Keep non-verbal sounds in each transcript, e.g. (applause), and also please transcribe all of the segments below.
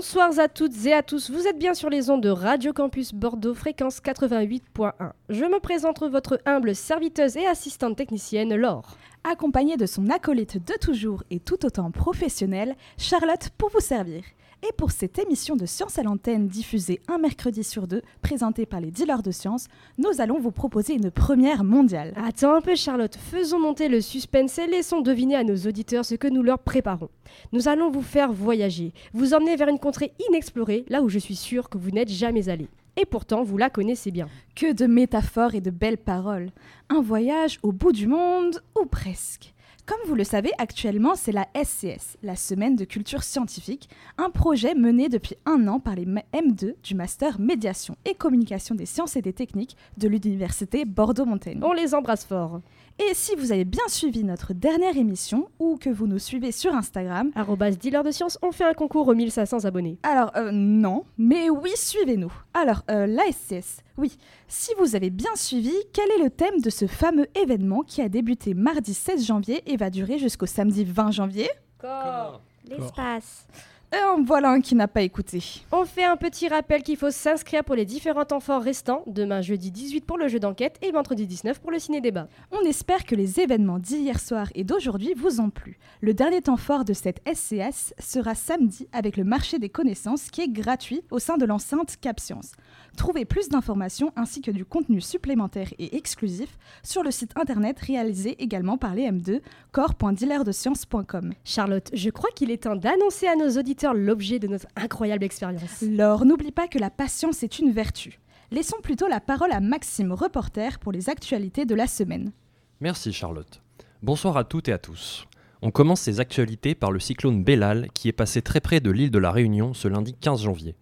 Bonsoir à toutes et à tous, vous êtes bien sur les ondes de Radio Campus Bordeaux, fréquence 88.1. Je me présente votre humble serviteuse et assistante technicienne, Laure. Accompagnée de son acolyte de toujours et tout autant professionnel, Charlotte pour vous servir. Et pour cette émission de Science à l'antenne diffusée un mercredi sur deux, présentée par les dealers de science, nous allons vous proposer une première mondiale. Attends un peu Charlotte, faisons monter le suspense et laissons deviner à nos auditeurs ce que nous leur préparons. Nous allons vous faire voyager, vous emmener vers une contrée inexplorée, là où je suis sûre que vous n'êtes jamais allé. Et pourtant, vous la connaissez bien. Que de métaphores et de belles paroles. Un voyage au bout du monde, ou presque. Comme vous le savez, actuellement, c'est la SCS, la Semaine de culture scientifique, un projet mené depuis un an par les M2 du Master Médiation et Communication des sciences et des techniques de l'Université Bordeaux-Montaigne. On les embrasse fort. Et si vous avez bien suivi notre dernière émission ou que vous nous suivez sur Instagram, dealer de science, on fait un concours aux 1500 abonnés. Alors, euh, non, mais oui, suivez-nous. Alors, euh, la SCS, oui. Si vous avez bien suivi, quel est le thème de ce fameux événement qui a débuté mardi 16 janvier et va durer jusqu'au samedi 20 janvier? Corps. L'espace. Et en voilà un qui n'a pas écouté. On fait un petit rappel qu'il faut s'inscrire pour les différents temps forts restants, demain jeudi 18 pour le jeu d'enquête et vendredi 19 pour le ciné-débat. On espère que les événements d'hier soir et d'aujourd'hui vous ont plu. Le dernier temps fort de cette SCS sera samedi avec le marché des connaissances qui est gratuit au sein de l'enceinte Cap Science. Trouvez plus d'informations ainsi que du contenu supplémentaire et exclusif sur le site internet réalisé également par les M2 corps.dealerdescience.com. Charlotte, je crois qu'il est temps d'annoncer à nos auditeurs l'objet de notre incroyable expérience. Laure, n'oublie pas que la patience est une vertu. Laissons plutôt la parole à Maxime, reporter pour les actualités de la semaine. Merci Charlotte. Bonsoir à toutes et à tous. On commence ces actualités par le cyclone Bellal qui est passé très près de l'île de la Réunion ce lundi 15 janvier.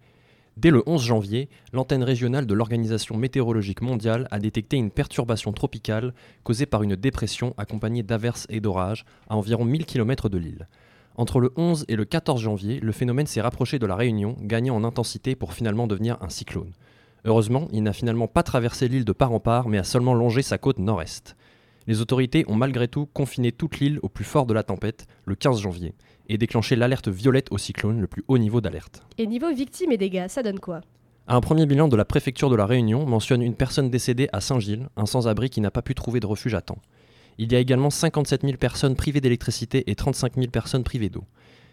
Dès le 11 janvier, l'antenne régionale de l'Organisation météorologique mondiale a détecté une perturbation tropicale causée par une dépression accompagnée d'averses et d'orages à environ 1000 km de l'île. Entre le 11 et le 14 janvier, le phénomène s'est rapproché de la Réunion, gagnant en intensité pour finalement devenir un cyclone. Heureusement, il n'a finalement pas traversé l'île de part en part, mais a seulement longé sa côte nord-est. Les autorités ont malgré tout confiné toute l'île au plus fort de la tempête, le 15 janvier, et déclenché l'alerte violette au cyclone, le plus haut niveau d'alerte. Et niveau victimes et dégâts, ça donne quoi? Un premier bilan de la préfecture de la Réunion mentionne une personne décédée à Saint-Gilles, un sans-abri qui n'a pas pu trouver de refuge à temps. Il y a également 57 000 personnes privées d'électricité et 35 000 personnes privées d'eau.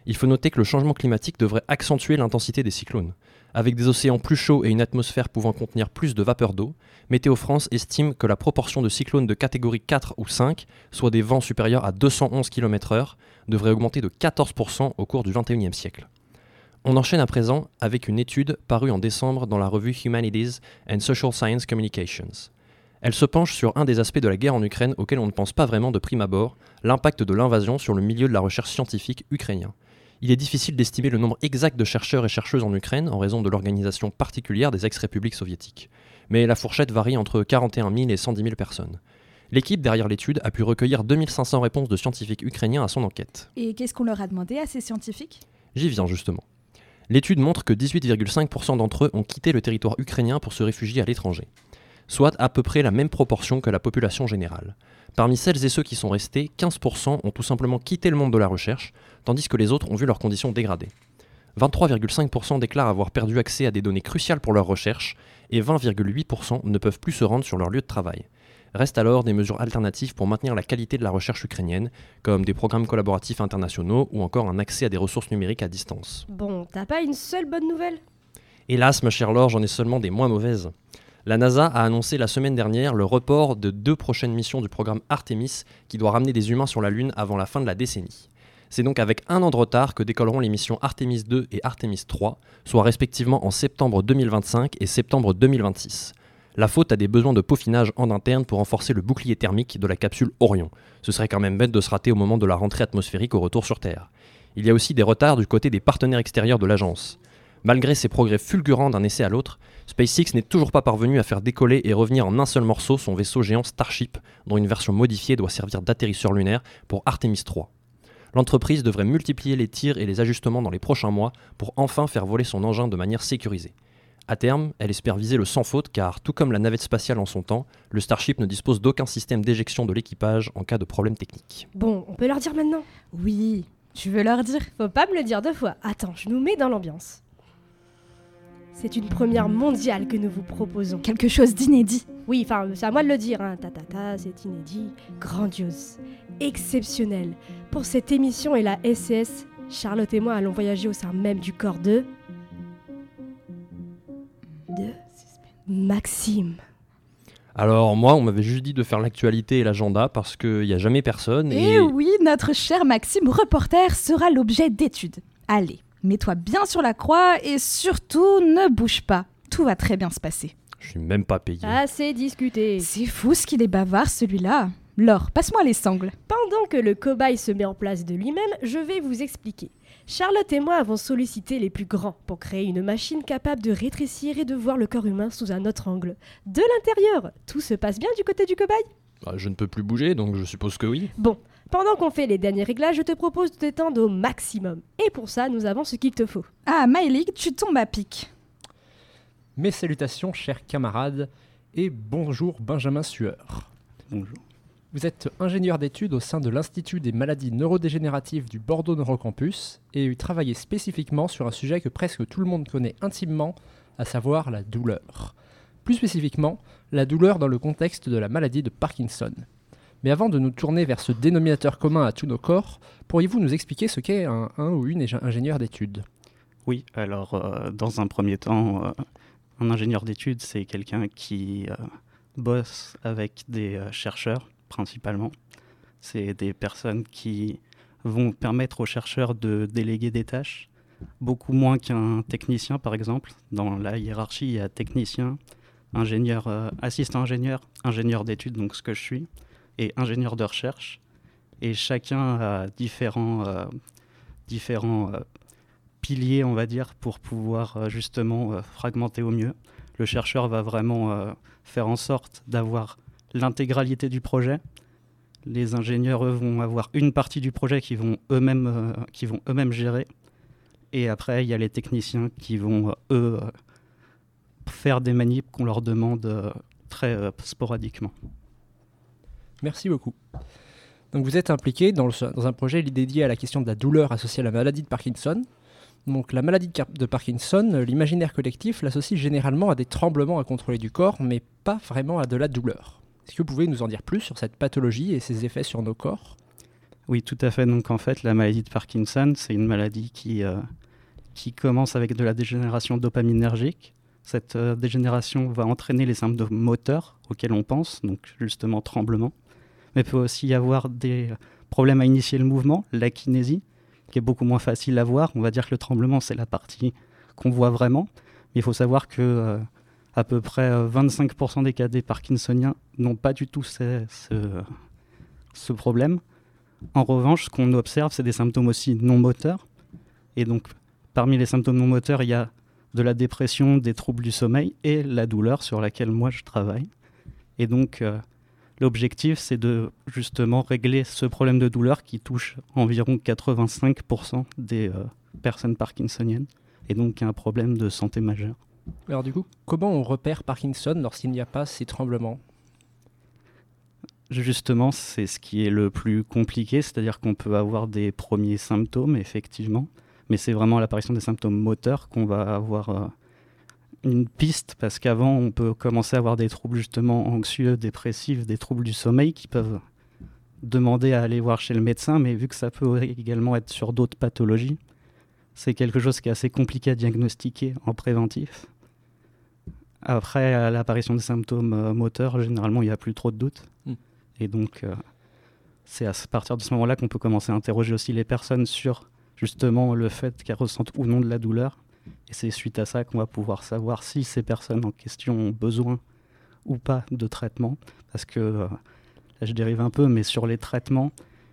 Il faut noter que le changement climatique devrait accentuer l'intensité des cyclones. Avec des océans plus chauds et une atmosphère pouvant contenir plus de vapeur d'eau, Météo France estime que la proportion de cyclones de catégorie 4 ou 5, soit des vents supérieurs à 211 km/h, devrait augmenter de 14% au cours du XXIe siècle. On enchaîne à présent avec une étude parue en décembre dans la revue Humanities and Social Science Communications. Elle se penche sur un des aspects de la guerre en Ukraine auquel on ne pense pas vraiment de prime abord, l'impact de l'invasion sur le milieu de la recherche scientifique ukrainien. Il est difficile d'estimer le nombre exact de chercheurs et chercheuses en Ukraine en raison de l'organisation particulière des ex-républiques soviétiques. Mais la fourchette varie entre 41 000 et 110 000 personnes. L'équipe derrière l'étude a pu recueillir 2500 réponses de scientifiques ukrainiens à son enquête. Et qu'est-ce qu'on leur a demandé à ces scientifiques? J'y viens justement. L'étude montre que 18,5% d'entre eux ont quitté le territoire ukrainien pour se réfugier à l'étranger, soit à peu près la même proportion que la population générale. Parmi celles et ceux qui sont restés, 15% ont tout simplement quitté le monde de la recherche, tandis que les autres ont vu leurs conditions dégradées. 23,5% déclarent avoir perdu accès à des données cruciales pour leur recherche, et 20,8% ne peuvent plus se rendre sur leur lieu de travail. Restent alors des mesures alternatives pour maintenir la qualité de la recherche ukrainienne, comme des programmes collaboratifs internationaux ou encore un accès à des ressources numériques à distance. Bon, t'as pas une seule bonne nouvelle? Hélas, ma chère Laure, j'en ai seulement des moins mauvaises. La NASA a annoncé la semaine dernière le report de deux prochaines missions du programme Artemis qui doit ramener des humains sur la Lune avant la fin de la décennie. C'est donc avec un an de retard que décolleront les missions Artemis 2 et Artemis 3, soit respectivement en septembre 2025 et septembre 2026. La faute a des besoins de peaufinage en interne pour renforcer le bouclier thermique de la capsule Orion. Ce serait quand même bête de se rater au moment de la rentrée atmosphérique au retour sur Terre. Il y a aussi des retards du côté des partenaires extérieurs de l'agence. Malgré ces progrès fulgurants d'un essai à l'autre, SpaceX n'est toujours pas parvenu à faire décoller et revenir en un seul morceau son vaisseau géant Starship, dont une version modifiée doit servir d'atterrisseur lunaire pour Artemis 3. L'entreprise devrait multiplier les tirs et les ajustements dans les prochains mois pour enfin faire voler son engin de manière sécurisée. À terme, elle espère viser le sans faute car, tout comme la navette spatiale en son temps, le Starship ne dispose d'aucun système d'éjection de l'équipage en cas de problème technique. Bon, on peut leur dire maintenant? Oui, tu veux leur dire? Faut pas me le dire deux fois. Attends, je nous mets dans l'ambiance. C'est une première mondiale que nous vous proposons. Quelque chose d'inédit. Oui, enfin, c'est à moi de le dire, hein. Ta, ta, ta, c'est inédit, grandiose, exceptionnel. Pour cette émission et la SCS, Charlotte et moi allons voyager au sein même du corps de. de. Maxime. Alors moi, on m'avait juste dit de faire l'actualité et l'agenda parce qu'il n'y a jamais personne. Et... Et oui, notre cher Maxime, reporter, sera l'objet d'études. Allez, mets-toi bien sur la croix et surtout ne bouge pas. Tout va très bien se passer. je suis même pas payé. Assez discuté. C'est fou ce qu'il est bavard celui-là. Laure, passe-moi les sangles. Pendant que le cobaye se met en place de lui-même, je vais vous expliquer. Charlotte et moi avons sollicité les plus grands pour créer une machine capable de rétrécir et de voir le corps humain sous un autre angle. De l'intérieur, tout se passe bien du côté du cobaye? Bah, je ne peux plus bouger, donc je suppose que oui. Bon, pendant qu'on fait les derniers réglages, je te propose de t'étendre au maximum. Et pour ça, nous avons ce qu'il te faut. Ah, Mylig, tu tombes à pic. Mes salutations, chers camarades, et bonjour Benjamin Sueur. Bonjour. Vous êtes ingénieur d'études au sein de l'Institut des maladies neurodégénératives du Bordeaux Neurocampus et vous travaillez spécifiquement sur un sujet que presque tout le monde connaît intimement, à savoir la douleur. Plus spécifiquement, la douleur dans le contexte de la maladie de Parkinson. Mais avant de nous tourner vers ce dénominateur commun à tous nos corps, pourriez-vous nous expliquer ce qu'est un, ou une ingé- ingénieur d'études? Oui, alors euh, dans un premier temps, euh, un ingénieur d'études, c'est quelqu'un qui euh, bosse avec des chercheurs principalement. C'est des personnes qui vont permettre aux chercheurs de déléguer des tâches, beaucoup moins qu'un technicien par exemple. Dans la hiérarchie, il y a technicien, ingénieur, assistant ingénieur, ingénieur d'études, donc ce que je suis, et ingénieur de recherche. Et chacun a différents, euh, différents euh, piliers, on va dire, pour pouvoir euh, justement fragmenter au mieux. Le chercheur va vraiment faire en sorte d'avoir l'intégralité du projet. Les ingénieurs, eux, vont avoir une partie du projet qui vont eux-mêmes eux-mêmes gérer. Et après, il y a les techniciens qui vont, eux, faire des manips qu'on leur demande très sporadiquement. Merci beaucoup. Donc vous êtes impliqué dans, un projet dédié à la question de la douleur associée à la maladie de Parkinson. Donc la maladie de, Parkinson, l'imaginaire collectif l'associe généralement à des tremblements à contrôler du corps, mais pas vraiment à de la douleur. Est-ce que vous pouvez nous en dire plus sur cette pathologie et ses effets sur nos corps? Oui, tout à fait. Donc en fait, la maladie de Parkinson, c'est une maladie qui, euh, qui commence avec de la dégénération dopaminergique. Cette euh, dégénération va entraîner les symptômes moteurs auxquels on pense, donc justement tremblement. Mais peut aussi y avoir des problèmes à initier le mouvement, la kinésie, qui est beaucoup moins facile à voir. On va dire que le tremblement, c'est la partie qu'on voit vraiment. Mais il faut savoir que euh, à peu près euh, 25% des cas des parkinsoniens n'ont pas du tout ce problème. En revanche, ce qu'on observe, c'est des symptômes aussi non moteurs. Et donc, parmi les symptômes non moteurs, il y a de la dépression, des troubles du sommeil et la douleur sur laquelle moi je travaille. Et donc, euh, l'objectif, c'est de justement régler ce problème de douleur qui touche environ 85% des euh, personnes parkinsoniennes. Et donc, un problème de santé majeur. Alors du coup, comment on repère Parkinson lorsqu'il n'y a pas ces tremblements? Justement, c'est ce qui est le plus compliqué, c'est-à-dire qu'on peut avoir des premiers symptômes, effectivement, mais c'est vraiment l'apparition des symptômes moteurs qu'on va avoir euh, une piste, parce qu'avant, on peut commencer à avoir des troubles justement anxieux, dépressifs, des troubles du sommeil qui peuvent demander à aller voir chez le médecin, mais vu que ça peut également être sur d'autres pathologies, c'est quelque chose qui est assez compliqué à diagnostiquer en préventif. Après, l'apparition des symptômes euh, moteurs, généralement, il n'y a plus trop de doutes. Mm. Et donc, euh, c'est à partir de ce moment-là qu'on peut commencer à interroger aussi les personnes sur justement le fait qu'elles ressentent ou non de la douleur. Et c'est suite à ça qu'on va pouvoir savoir si ces personnes en question ont besoin ou pas de traitement. Parce que, euh, là je dérive un peu, mais sur les traitements,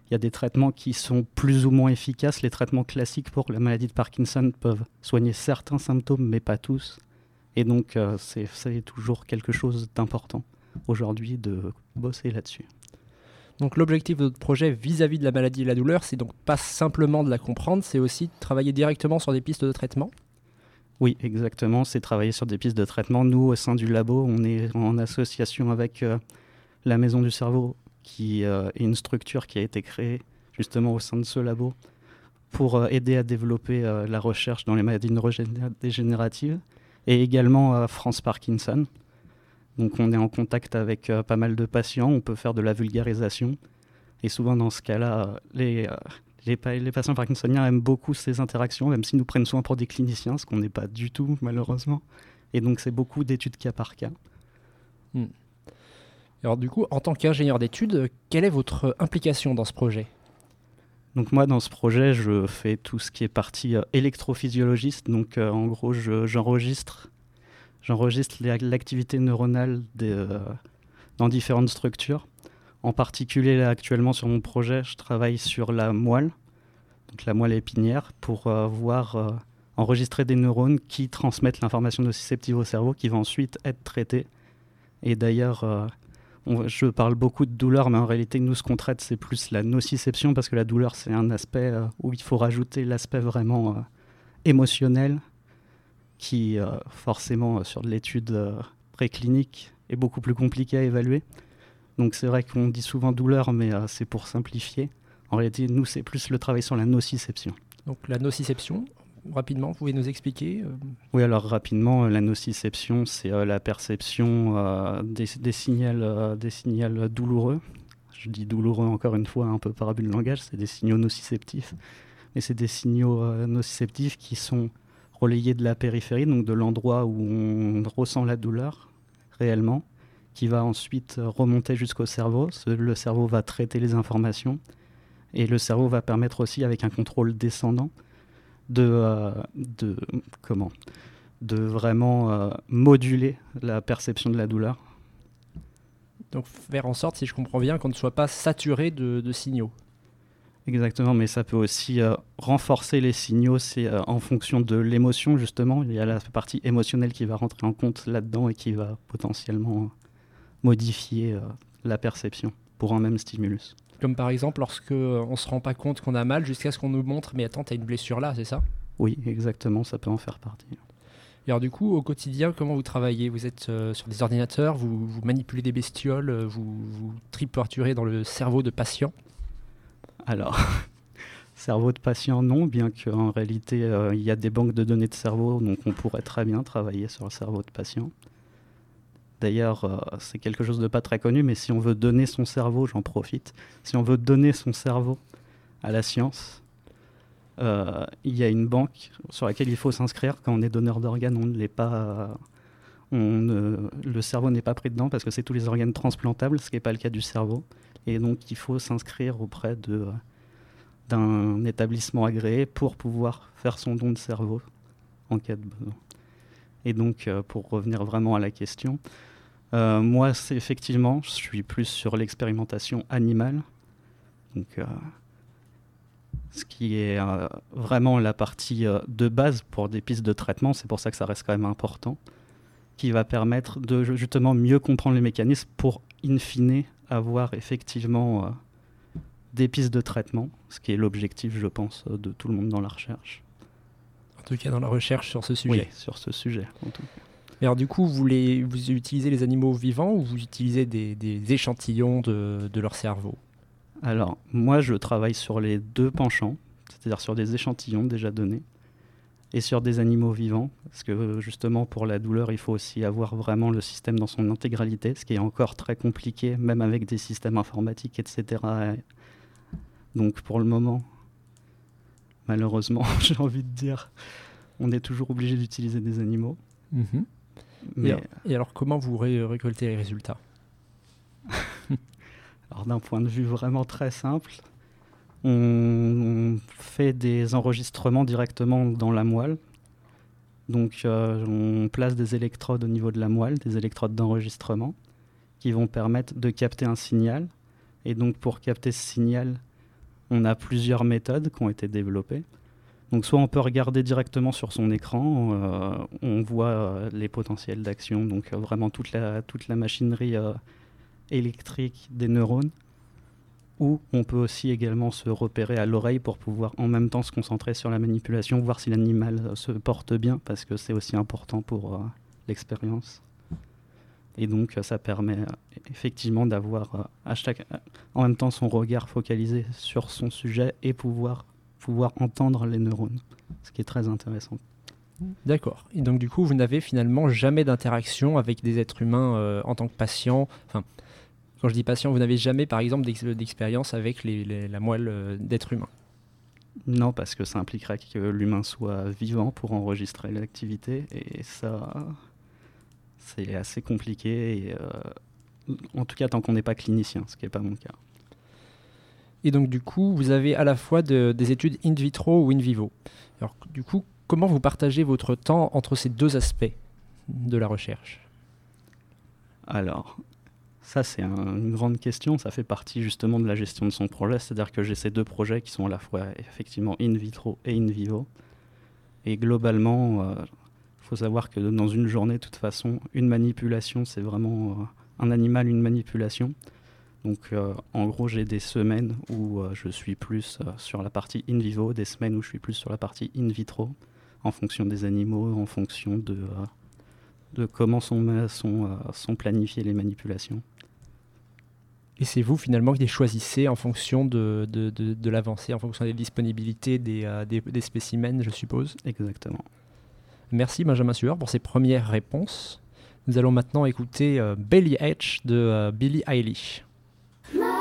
il y a des traitements qui sont plus ou moins efficaces. Les traitements classiques pour la maladie de Parkinson peuvent soigner certains symptômes, mais pas tous. Et donc, euh, c'est toujours quelque chose d'important aujourd'hui de bosser là-dessus. Donc l'objectif de notre projet vis-à-vis de la maladie et la douleur, c'est donc pas simplement de la comprendre, c'est aussi de travailler directement sur des pistes de traitement? Oui, exactement. C'est travailler sur des pistes de traitement. Nous, au sein du labo, on est en association avec euh, la Maison du Cerveau, qui euh, est une structure qui a été créée justement au sein de ce labo pour euh, aider à développer la recherche dans les maladies neurodégénératives. et également France Parkinson. Donc on est en contact avec pas mal de patients, on peut faire de la vulgarisation. Et souvent dans ce cas-là, les, les, les, patients parkinsoniens aiment beaucoup ces interactions, même s'ils nous prennent soin pour des cliniciens, ce qu'on n'est pas du tout malheureusement. Et donc c'est beaucoup d'études cas par cas. Hmm. Alors du coup, en tant qu'ingénieur d'études, quelle est votre implication dans ce projet? Donc moi, dans ce projet, je fais tout ce qui est partie euh, électrophysiologiste. Donc euh, en gros, j'enregistre j'enregistre l'activité neuronale euh, dans différentes structures. En particulier, actuellement, sur mon projet, je travaille sur la moelle, donc la moelle épinière, pour voir enregistrer des neurones qui transmettent l'information nociceptive au cerveau, qui va ensuite être traitée. Et d'ailleurs, je parle beaucoup de douleur, mais en réalité, nous, ce qu'on traite, c'est plus la nociception, parce que la douleur, c'est un aspect euh, où il faut rajouter l'aspect vraiment euh, émotionnel, qui, euh, forcément, sur de l'étude préclinique, est beaucoup plus compliqué à évaluer. Donc, c'est vrai qu'on dit souvent douleur, mais c'est pour simplifier. En réalité, nous, c'est plus le travail sur la nociception. Donc, la nociception, rapidement, vous pouvez nous expliquer euh Oui, alors rapidement, la nociception, c'est euh, la perception euh, des, des, signaux, des signaux douloureux. Je dis douloureux encore une fois, un peu par abus de langage, c'est des signaux nociceptifs. Mais c'est des signaux nociceptifs qui sont relayés de la périphérie, donc de l'endroit où on ressent la douleur réellement, qui va ensuite remonter jusqu'au cerveau. Le cerveau va traiter les informations et le cerveau va permettre aussi, avec un contrôle descendant, de, euh, de, comment, de vraiment euh, moduler la perception de la douleur. Donc faire en sorte, si je comprends bien, qu'on ne soit pas saturé de, signaux. Exactement, mais ça peut aussi euh, renforcer les signaux, c'est en fonction de l'émotion justement. Il y a la partie émotionnelle qui va rentrer en compte là-dedans et qui va potentiellement modifier la perception pour un même stimulus. Comme par exemple lorsque euh, on se rend pas compte qu'on a mal jusqu'à ce qu'on nous montre mais attends, tu as une blessure là, c'est ça? Oui, exactement, ça peut en faire partie. Et alors du coup, au quotidien, comment vous travaillez? Vous êtes euh, sur des ordinateurs, vous, manipulez des bestioles, euh, vous, vous dans le cerveau de patients? Alors, (laughs) cerveau de patient, non, bien qu'en réalité, il y a des banques de données de cerveau, donc on pourrait très bien travailler sur le cerveau de patient. D'ailleurs, euh, c'est quelque chose de pas très connu, mais si on veut donner son cerveau, j'en profite, si on veut donner son cerveau à la science, euh, il y a une banque sur laquelle il faut s'inscrire. Quand on est donneur d'organes, on ne l'est pas. le cerveau n'est pas pris dedans parce que c'est tous les organes transplantables, ce qui n'est pas le cas du cerveau. Et donc, il faut s'inscrire auprès de, d'un établissement agréé pour pouvoir faire son don de cerveau en cas de besoin. Et donc, euh, pour revenir vraiment à la question, euh, moi, c'est effectivement, je suis plus sur l'expérimentation animale. Donc, euh, ce qui est euh, vraiment la partie de base pour des pistes de traitement, c'est pour ça que ça reste quand même important, qui va permettre de justement mieux comprendre les mécanismes pour, in fine, avoir effectivement des pistes de traitement, ce qui est l'objectif, je pense, de tout le monde dans la recherche. En tout cas, dans la recherche sur ce sujet. Oui, sur ce sujet, en tout cas alors du coup, vous, les, vous utilisez les animaux vivants ou vous utilisez des, échantillons de, leur cerveau? Alors, moi, je travaille sur les deux penchants, c'est-à-dire sur des échantillons déjà donnés et sur des animaux vivants, parce que justement pour la douleur, il faut aussi avoir vraiment le système dans son intégralité, ce qui est encore très compliqué, même avec des systèmes informatiques, etc. Donc pour le moment, malheureusement, (laughs) j'ai envie de dire, on est toujours obligé d'utiliser des animaux. Et, alors, comment vous récoltez les résultats? (laughs) Alors, d'un point de vue vraiment très simple, on, fait des enregistrements directement dans la moelle. Donc, euh, on place des électrodes au niveau de la moelle, des électrodes d'enregistrement, qui vont permettre de capter un signal. Et donc, pour capter ce signal, on a plusieurs méthodes qui ont été développées. Donc soit on peut regarder directement sur son écran, euh, on voit euh, les potentiels d'action, donc euh, vraiment toute la, toute la machinerie électrique des neurones, ou on peut aussi également se repérer à l'oreille pour pouvoir en même temps se concentrer sur la manipulation, voir si l'animal se porte bien, parce que c'est aussi important pour l'expérience. Et donc ça permet effectivement d'avoir en même temps son regard focalisé sur son sujet et pouvoir pouvoir entendre les neurones, ce qui est très intéressant. D'accord. Et donc du coup, vous n'avez finalement jamais d'interaction avec des êtres humains euh, en tant que patient? Enfin, quand je dis patient, vous n'avez jamais, par exemple, d'ex- d'expérience avec les- les- la moelle euh, d'être humain. Non, parce que ça impliquerait que l'humain soit vivant pour enregistrer l'activité, et ça, c'est assez compliqué, et, euh, en tout cas tant qu'on n'est pas clinicien, ce qui n'est pas mon cas. Et donc du coup, vous avez à la fois de- des études in vitro ou in vivo. Alors du coup, comment vous partagez votre temps entre ces deux aspects de la recherche? Alors, ça c'est un- une grande question, ça fait partie justement de la gestion de son projet, c'est-à-dire que j'ai ces deux projets qui sont à la fois effectivement in vitro et in vivo, et globalement, il faut savoir que dans une journée, de toute façon, une manipulation, c'est vraiment euh, un animal, une manipulation. Donc euh, en gros, j'ai des semaines où euh, je suis plus euh, sur la partie in vivo, des semaines où je suis plus sur la partie in vitro, en fonction des animaux, en fonction de, de comment sont, ma- sont, sont planifiées les manipulations. Et c'est vous finalement qui les choisissez en fonction de, de, de- de l'avancée, en fonction des disponibilités des, euh, des, des spécimens, je suppose? Exactement. Merci Benjamin Sueur pour ces premières réponses. Nous allons maintenant écouter euh, Belly Edge de euh, Billie Eilish. No.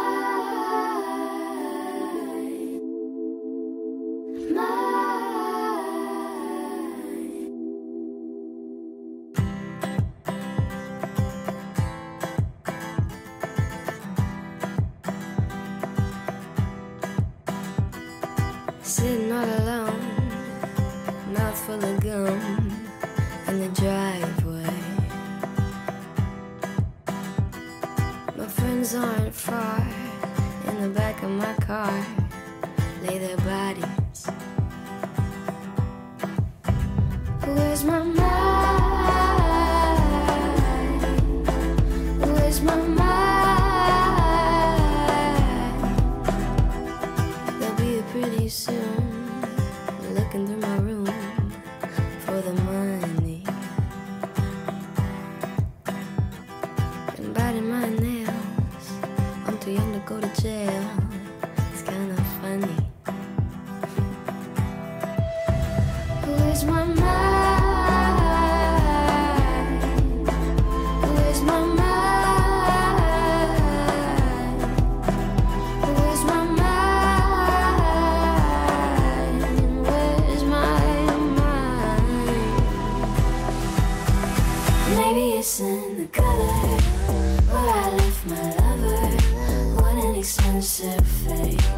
An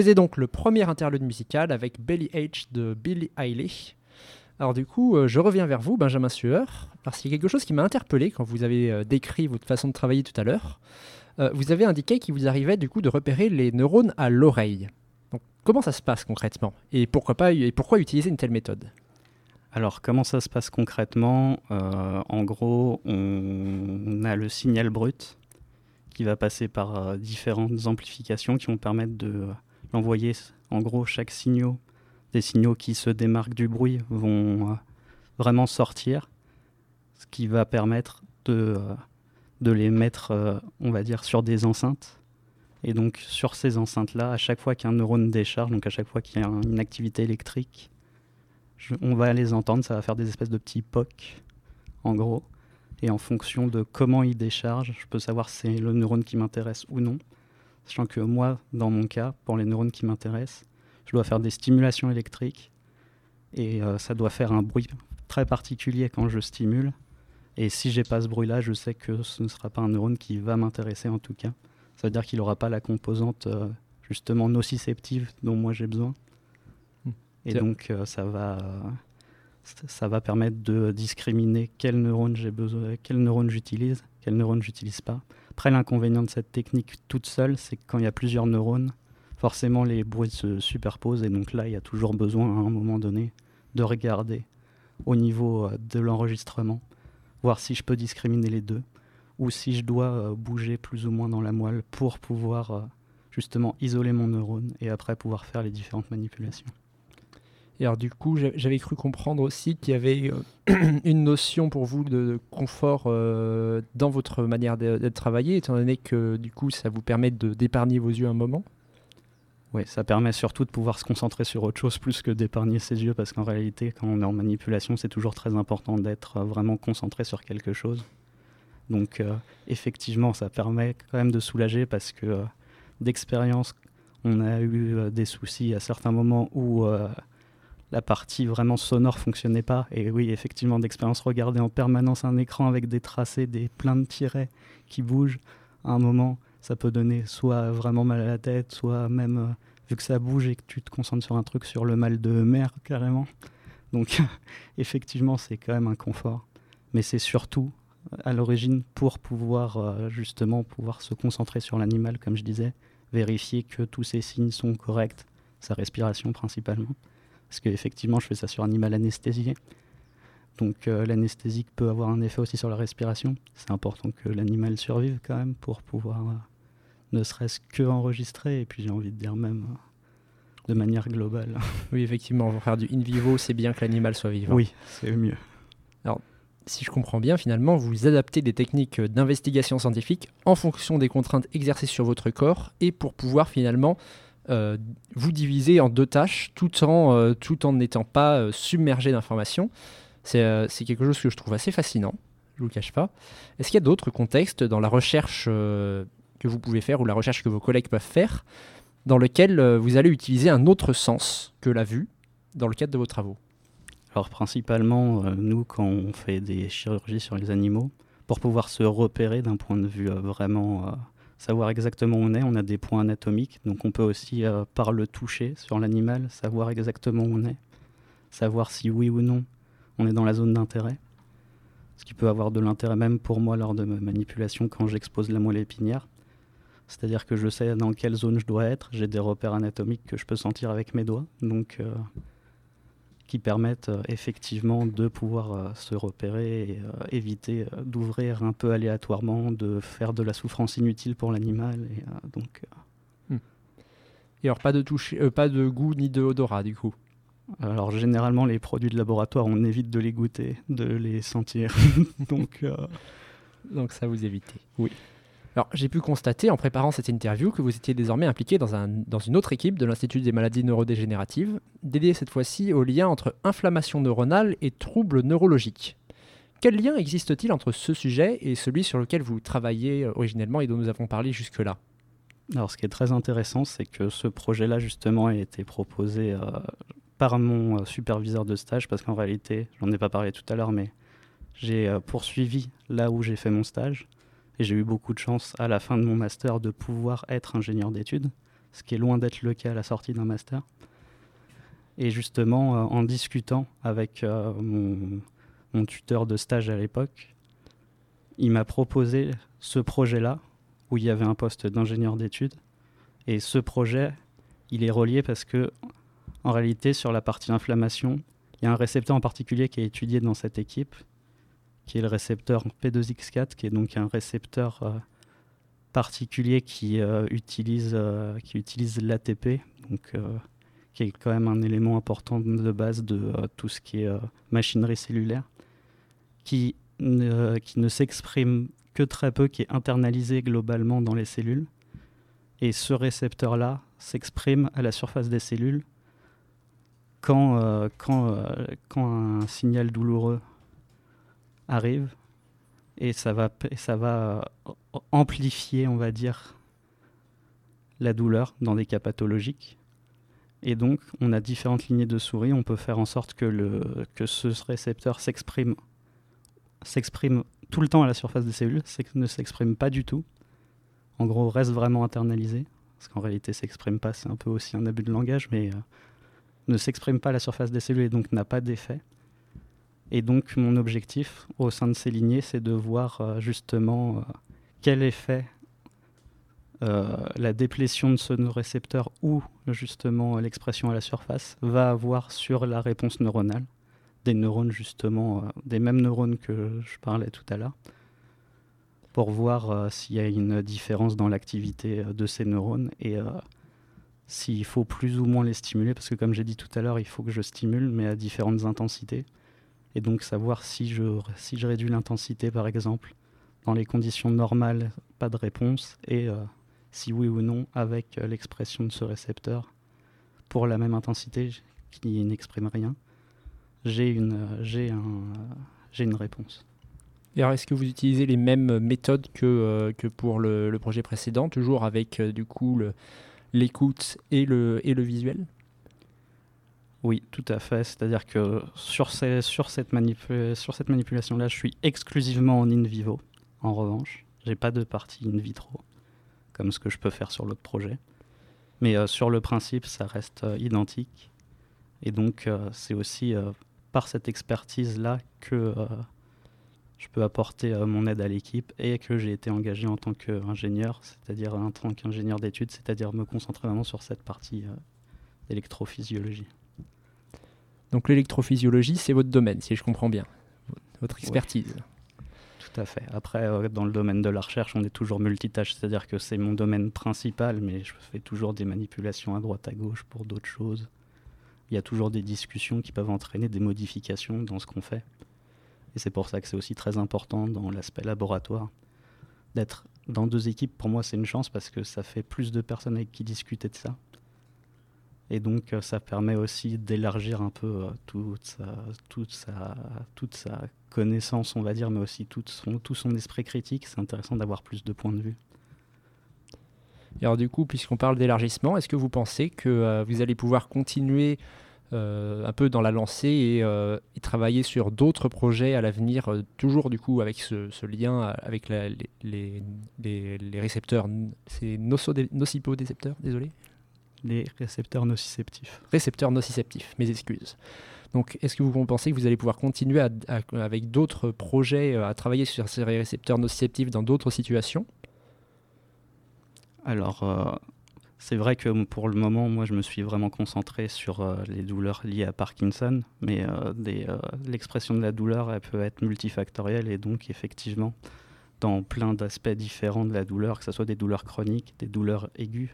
C'était donc le premier interlude musical avec Belly H de Billie Eilish. Alors du coup, euh, je reviens vers vous, Benjamin Sueur, parce qu'il y a quelque chose qui m'a interpellé quand vous avez euh, décrit votre façon de travailler tout à l'heure. Euh, vous avez indiqué qu'il vous arrivait du coup de repérer les neurones à l'oreille. Donc comment ça se passe concrètement? Et pourquoi pas et pourquoi utiliser une telle méthode? Alors, comment ça se passe concrètement? En gros, on a le signal brut qui va passer par différentes amplifications qui vont permettre de l'envoyer. En gros, chaque signal, des signaux qui se démarquent du bruit, vont euh, vraiment sortir. ce qui va permettre de, euh, les mettre, euh, on va dire, sur des enceintes. Et donc sur ces enceintes-là, à chaque fois qu'un neurone décharge, donc à chaque fois qu'il y a un- une activité électrique, on va les entendre, ça va faire des espèces de petits POC, en gros. Et en fonction de comment il décharge, je peux savoir si c'est le neurone qui m'intéresse ou non. Sachant que moi, dans mon cas, pour les neurones qui m'intéressent, je dois faire des stimulations électriques et euh, ça doit faire un bruit très particulier quand je stimule. Et si j'ai pas ce bruit-là, je sais que ce ne sera pas un neurone qui va m'intéresser en tout cas. Ça veut dire qu'il n'aura pas la composante euh, justement nociceptive dont moi j'ai besoin. Hmm. Et donc euh, ça va ça- ça va permettre de discriminer quel neurone j'ai besoin, quel neurone j'utilise, quel neurone j'utilise pas. Après l'inconvénient de cette technique toute seule, c'est que quand il y a plusieurs neurones, forcément les bruits se superposent et donc là il y a toujours besoin à un moment donné de regarder au niveau euh, de l'enregistrement, voir si je peux discriminer les deux ou si je dois euh, bouger plus ou moins dans la moelle pour pouvoir euh, justement isoler mon neurone et après pouvoir faire les différentes manipulations. Alors du coup, j'a- j'avais cru comprendre aussi qu'il y avait euh, (clears throat) une notion pour vous de confort euh, dans votre manière de, travailler, étant donné que du coup, ça vous permet d'épargner vos yeux un moment? Oui, ça permet surtout de pouvoir se concentrer sur autre chose plus que d'épargner ses yeux parce qu'en réalité, quand on est en manipulation, c'est toujours très important d'être euh, vraiment concentré sur quelque chose. Donc, effectivement, ça permet quand même de soulager parce que d'expérience, on a eu des soucis à certains moments où la partie vraiment sonore fonctionnait pas. Et oui, effectivement, d'expérience, regarder en permanence un écran avec des tracés, des plein de tirets qui bougent, à un moment, ça peut donner soit vraiment mal à la tête, soit même, euh, vu que ça bouge et que tu te concentres sur un truc, sur le mal de mer carrément. Donc, (laughs) effectivement, c'est quand même un confort. Mais c'est surtout, à l'origine, pour pouvoir euh, justement pouvoir se concentrer sur l'animal, comme je disais, vérifier que tous ces signes sont corrects, sa respiration principalement. Parce qu'effectivement, je fais ça sur un animal anesthésié. Donc euh, l'anesthésie peut avoir un effet aussi sur la respiration. C'est important que l'animal survive quand même pour pouvoir euh, ne serait-ce que enregistrer et puis j'ai envie de dire même euh, de manière globale. (laughs) Oui, effectivement, pour faire du in vivo, c'est bien que l'animal soit vivant. Oui, c'est mieux. Si je comprends bien, finalement, vous adaptez des techniques d'investigation scientifique en fonction des contraintes exercées sur votre corps et pour pouvoir finalement euh, vous diviser en deux tâches tout en euh, n'étant pas euh, submergé d'informations. C'est quelque chose que je trouve assez fascinant, je vous le cache pas. Est-ce qu'il y a d'autres contextes dans la recherche que vous pouvez faire ou la recherche que vos collègues peuvent faire dans lequel vous allez utiliser un autre sens que la vue dans le cadre de vos travaux? Alors principalement, nous, quand on fait des chirurgies sur les animaux, pour pouvoir se repérer d'un point de vue vraiment savoir exactement où on est, on a des points anatomiques, donc on peut aussi, euh, par le toucher sur l'animal, savoir exactement où on est, savoir si oui ou non on est dans la zone d'intérêt. Ce qui peut avoir de l'intérêt même pour moi lors de ma manipulation quand j'expose la moelle épinière. C'est-à-dire que je sais dans quelle zone je dois être, j'ai des repères anatomiques que je peux sentir avec mes doigts, donc euh, qui permettent euh, effectivement de pouvoir euh, se repérer et euh, éviter d'ouvrir un peu aléatoirement, de faire de la souffrance inutile pour l'animal. Et donc, Et alors pas de toucher, euh, pas de goût ni de odorat du coup? alors généralement les produits de laboratoire, on évite de les goûter, de les sentir. (laughs) donc euh, Donc ça vous évitez. Oui. Alors j'ai pu constater en préparant cette interview que vous étiez désormais impliqué dans, un, dans une autre équipe de l'Institut des maladies neurodégénératives, dédiée cette fois-ci au lien entre inflammation neuronale et troubles neurologiques. Quel lien existe-t-il entre ce sujet et celui sur lequel vous travaillez euh, originellement et dont nous avons parlé jusque-là? Alors, ce qui est très intéressant, c'est que ce projet-là, justement, a été proposé euh, par mon euh, superviseur de stage, parce qu'en réalité, j'en ai pas parlé tout à l'heure, mais j'ai poursuivi là où j'ai fait mon stage, et j'ai eu beaucoup de chance à la fin de mon master de pouvoir être ingénieur d'études, ce qui est loin d'être le cas à la sortie d'un master. Et justement, euh, en discutant avec euh, mon, mon tuteur de stage à l'époque, il m'a proposé ce projet-là, où il y avait un poste d'ingénieur d'études. Et ce projet, il est relié parce que, en réalité, sur la partie inflammation, il y a un récepteur en particulier qui est étudié dans cette équipe, qui est le récepteur P2X4, qui est donc un récepteur euh, particulier qui, euh, utilise, euh, qui utilise l'ATP, donc, qui est quand même un élément important de base de tout ce qui est machinerie cellulaire, qui ne- qui ne s'exprime que très peu, qui est internalisé globalement dans les cellules. Et ce récepteur-là s'exprime à la surface des cellules quand, quand, quand un signal douloureux arrive. Et ça va, ça va euh, amplifier, on va dire, la douleur dans des cas pathologiques. Et donc, on a différentes lignées de souris. On peut faire en sorte que, le, que ce récepteur s'exprime s'exprime tout le temps à la surface des cellules, ne s'exprime pas du tout. En gros, reste vraiment internalisé. Parce qu'en réalité, s'exprime pas, c'est un peu aussi un abus de langage, mais euh, ne s'exprime pas à la surface des cellules et donc n'a pas d'effet. Et donc, mon objectif au sein de ces lignées, c'est de voir euh, justement euh, quel effet euh, la déplétion de ce récepteur ou justement l'expression à la surface va avoir sur la réponse neuronale des neurones justement, des mêmes neurones que je parlais tout à l'heure, pour voir s'il y a une différence dans l'activité de ces neurones et s'il faut plus ou moins les stimuler, parce que comme j'ai dit tout à l'heure, il faut que je stimule, mais à différentes intensités. Et donc savoir si je, si je réduis l'intensité, par exemple, dans les conditions normales, pas de réponse, et euh, si oui ou non, avec euh, l'expression de ce récepteur, pour la même intensité qui n'exprime rien, j'ai une, euh, j'ai un, j'ai une réponse. Et alors, est-ce que vous utilisez les mêmes méthodes que, que pour le, projet précédent, toujours avec du coup l'écoute et le, et le visuel? Oui, tout à fait. C'est-à-dire que sur, cette, manipulation-là, je suis exclusivement en in vivo. En revanche, j'ai pas de partie in vitro, comme ce que je peux faire sur l'autre projet. Mais euh, sur le principe, ça reste euh, identique. Et donc, euh, c'est aussi par cette expertise-là que je peux apporter mon aide à l'équipe et que j'ai été engagé en tant qu'ingénieur, c'est-à-dire en tant qu'ingénieur d'études, c'est-à-dire me concentrer vraiment sur cette partie d'électrophysiologie. Donc l'électrophysiologie, c'est votre domaine, si je comprends bien, votre expertise. Tout à fait. Après, euh, dans le domaine de la recherche, on est toujours multitâche, c'est-à-dire que c'est mon domaine principal, mais je fais toujours des manipulations à droite à gauche pour d'autres choses. Il y a toujours des discussions qui peuvent entraîner des modifications dans ce qu'on fait. Et c'est pour ça que c'est aussi très important dans l'aspect laboratoire. D'être dans deux équipes, pour moi, c'est une chance parce que ça fait plus de personnes avec qui discuter de ça. Et donc, euh, ça permet aussi d'élargir un peu euh, toute, sa, toute, sa, toute sa connaissance, on va dire, mais aussi tout son, tout son esprit critique. C'est intéressant d'avoir plus de points de vue. Et alors du coup, puisqu'on parle d'élargissement, est-ce que vous pensez que euh, vous allez pouvoir continuer un peu dans la lancée et, travailler sur d'autres projets à l'avenir, toujours du coup avec ce, lien avec les, les- récepteurs, c'est nocipodécepteurs, désolé Les récepteurs nociceptifs. récepteurs nociceptifs, mes excuses. Donc, est-ce que vous pensez que vous allez pouvoir continuer à- à- avec d'autres projets euh, à travailler sur ces récepteurs nociceptifs dans d'autres situations? Alors, euh, c'est vrai que pour le moment, moi, je me suis vraiment concentré sur euh, les douleurs liées à Parkinson, mais euh, euh, l'expression de la douleur, elle peut être multifactorielle et donc, effectivement, dans plein d'aspects différents de la douleur, que ce soit des douleurs chroniques, des douleurs aiguës,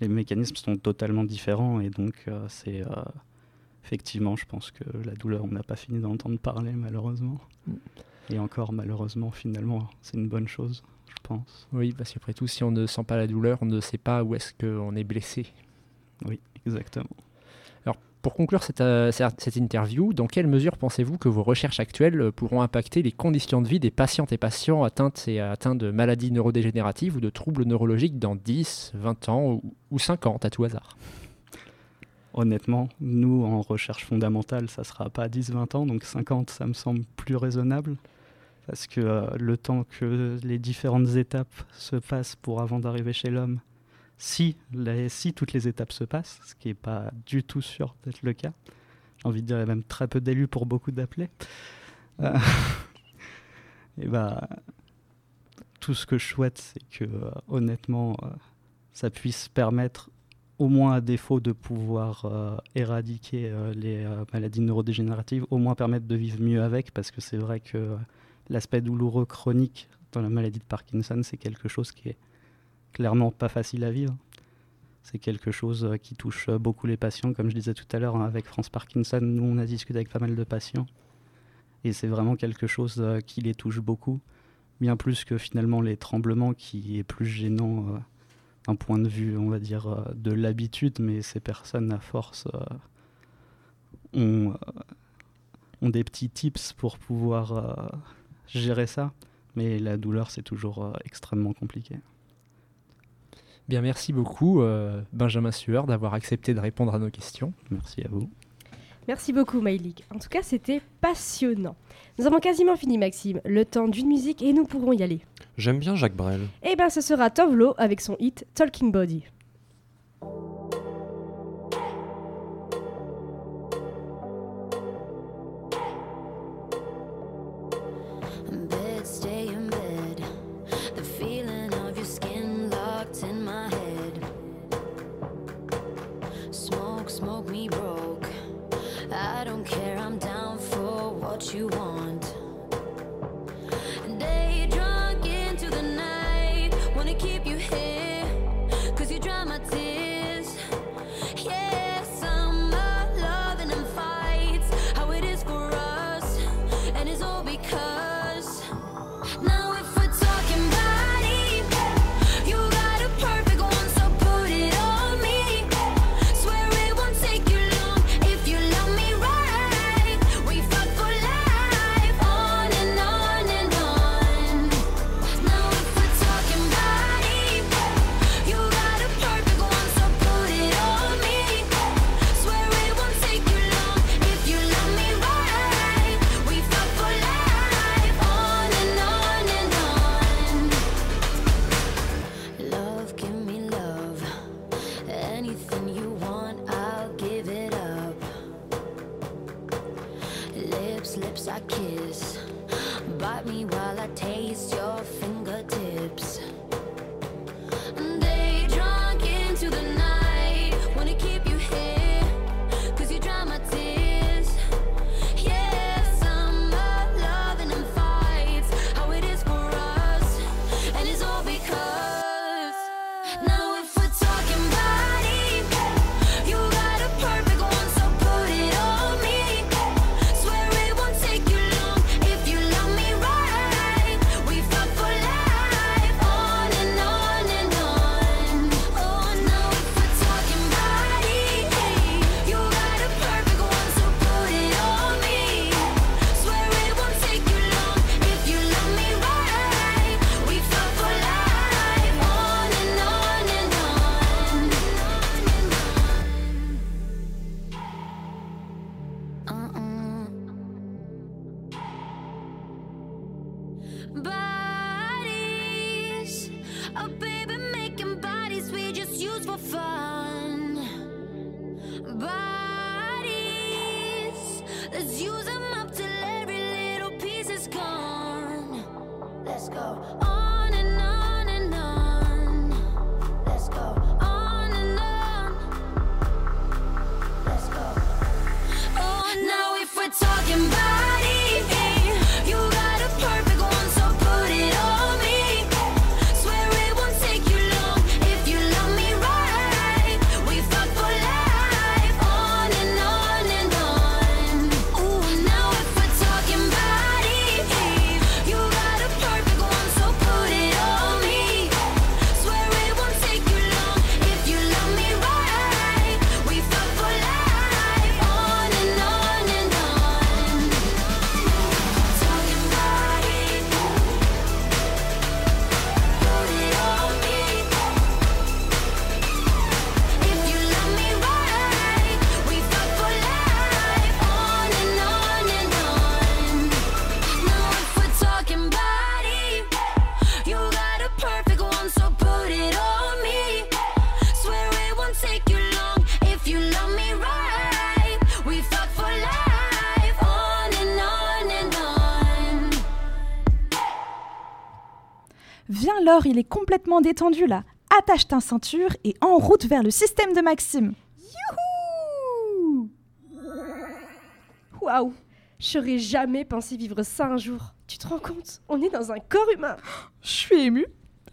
les mécanismes sont totalement différents et donc, euh, c'est. euh, effectivement, je pense que la douleur, on n'a pas fini d'entendre parler, malheureusement. Mm. Et encore, malheureusement, finalement, c'est une bonne chose, je pense. Oui, parce qu'après tout, si on ne sent pas la douleur, on ne sait pas où est-ce qu'on est blessé. Oui, exactement. Pour conclure cette, euh, cette cette interview, dans quelle mesure pensez-vous que vos recherches actuelles euh, pourront impacter les conditions de vie des patientes et patients atteintes et atteints de maladies neurodégénératives ou de troubles neurologiques dans 10, 20 ans ou, ou 50 à tout hasard? Honnêtement, nous, en recherche fondamentale, ça sera pas 10-20 ans, donc 50, ça me semble plus raisonnable. Parce que euh, le temps que les différentes étapes se passent pour avant d'arriver chez l'homme, si, toutes les étapes se passent, ce qui n'est pas du tout sûr d'être le cas, j'ai envie de dire, il y a même très peu d'élus pour beaucoup d'appelés, euh, (laughs) et bah, tout ce que je souhaite, c'est que, euh, honnêtement, euh, ça puisse permettre au moins à défaut de pouvoir éradiquer les maladies neurodégénératives, au moins permettre de vivre mieux avec, parce que c'est vrai que l'aspect douloureux chronique dans la maladie de Parkinson, c'est quelque chose qui est clairement pas facile à vivre. C'est quelque chose euh, qui touche euh, beaucoup les patients, comme je disais tout à l'heure, hein, avec France Parkinson, nous on a discuté avec pas mal de patients. Et c'est vraiment quelque chose euh, qui les touche beaucoup, bien plus que finalement les tremblements qui est plus gênant d'un point de vue, on va dire, de l'habitude, mais ces personnes à force ont, ont, des petits tips pour pouvoir gérer ça. Mais la douleur, c'est toujours extrêmement compliqué. Bien, merci beaucoup, euh, Benjamin Sueur, d'avoir accepté de répondre à nos questions. Merci à vous. Merci beaucoup, Maïlik. En tout cas, c'était passionnant. Nous avons quasiment fini, Maxime. Le temps d'une musique et nous pourrons y aller. J'aime bien Jacques Brel. Eh bien, ce sera Tovlo avec son hit Talking Body. complètement détendu là. Attache ta ceinture et en route vers le système de Maxime. Youhou Waouh J'aurais jamais pensé vivre ça un jour. Tu te rends compte? On est dans un corps humain. Je suis émue.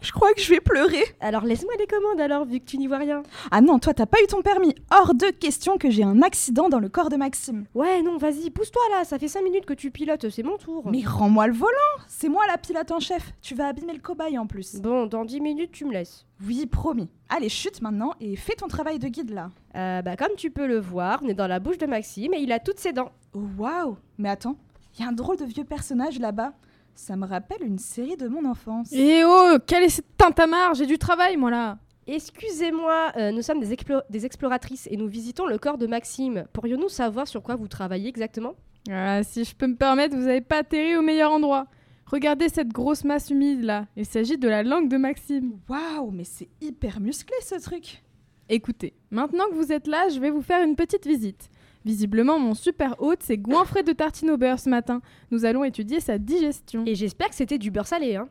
Je crois que je vais pleurer. Alors laisse-moi les commandes alors, vu que tu n'y vois rien. Ah non, toi t'as pas eu ton permis. Hors de question que j'ai un accident dans le corps de Maxime. Ouais, non, vas-y, pousse-toi là, ça fait 5 minutes que tu pilotes, c'est mon tour. Mais rends-moi le volant. C'est moi la pilote en chef. Tu vas abîmer le cobaye en plus. Bon, dans 10 minutes, tu me laisses. Oui, promis. Allez, chute maintenant et fais ton travail de guide là. Euh, bah, comme tu peux le voir, on est dans la bouche de Maxime et il a toutes ses dents. Oh waouh Mais attends, il y a un drôle de vieux personnage là-bas. Ça me rappelle une série de mon enfance. Eh oh, quelle est cette tintamarre? J'ai du travail, moi, là. Excusez-moi, euh, nous sommes des, explo- des exploratrices et nous visitons le corps de Maxime. Pourrions-nous savoir sur quoi vous travaillez exactement? Ah, si je peux me permettre, vous avez pas atterri au meilleur endroit. Regardez cette grosse masse humide, là. Il s'agit de la langue de Maxime. Waouh, mais c'est hyper musclé ce truc. Écoutez, maintenant que vous êtes là, je vais vous faire une petite visite. Visiblement, mon super hôte s'est goinfré de tartines au beurre ce matin. Nous allons étudier sa digestion. Et j'espère que c'était du beurre salé, hein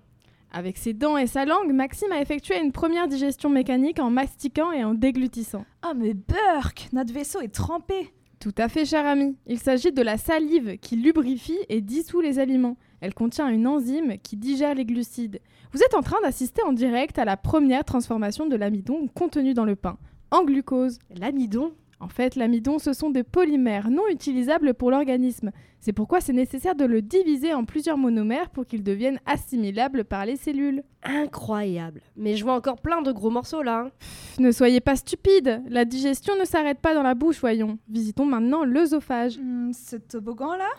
Avec ses dents et sa langue, Maxime a effectué une première digestion mécanique en mastiquant et en déglutissant. Oh mais Burk, notre vaisseau est trempé. Tout à fait, cher ami. Il s'agit de la salive qui lubrifie et dissout les aliments. Elle contient une enzyme qui digère les glucides. Vous êtes en train d'assister en direct à la première transformation de l'amidon contenu dans le pain, en glucose. L'amidon En fait, l'amidon, ce sont des polymères non utilisables pour l'organisme. C'est pourquoi c'est nécessaire de le diviser en plusieurs monomères pour qu'il devienne assimilable par les cellules. Incroyable. Mais je vois encore plein de gros morceaux là. hein. Pff, ne soyez pas stupide, la digestion ne s'arrête pas dans la bouche, voyons. Visitons maintenant l'œsophage. Hmm, ce toboggan là?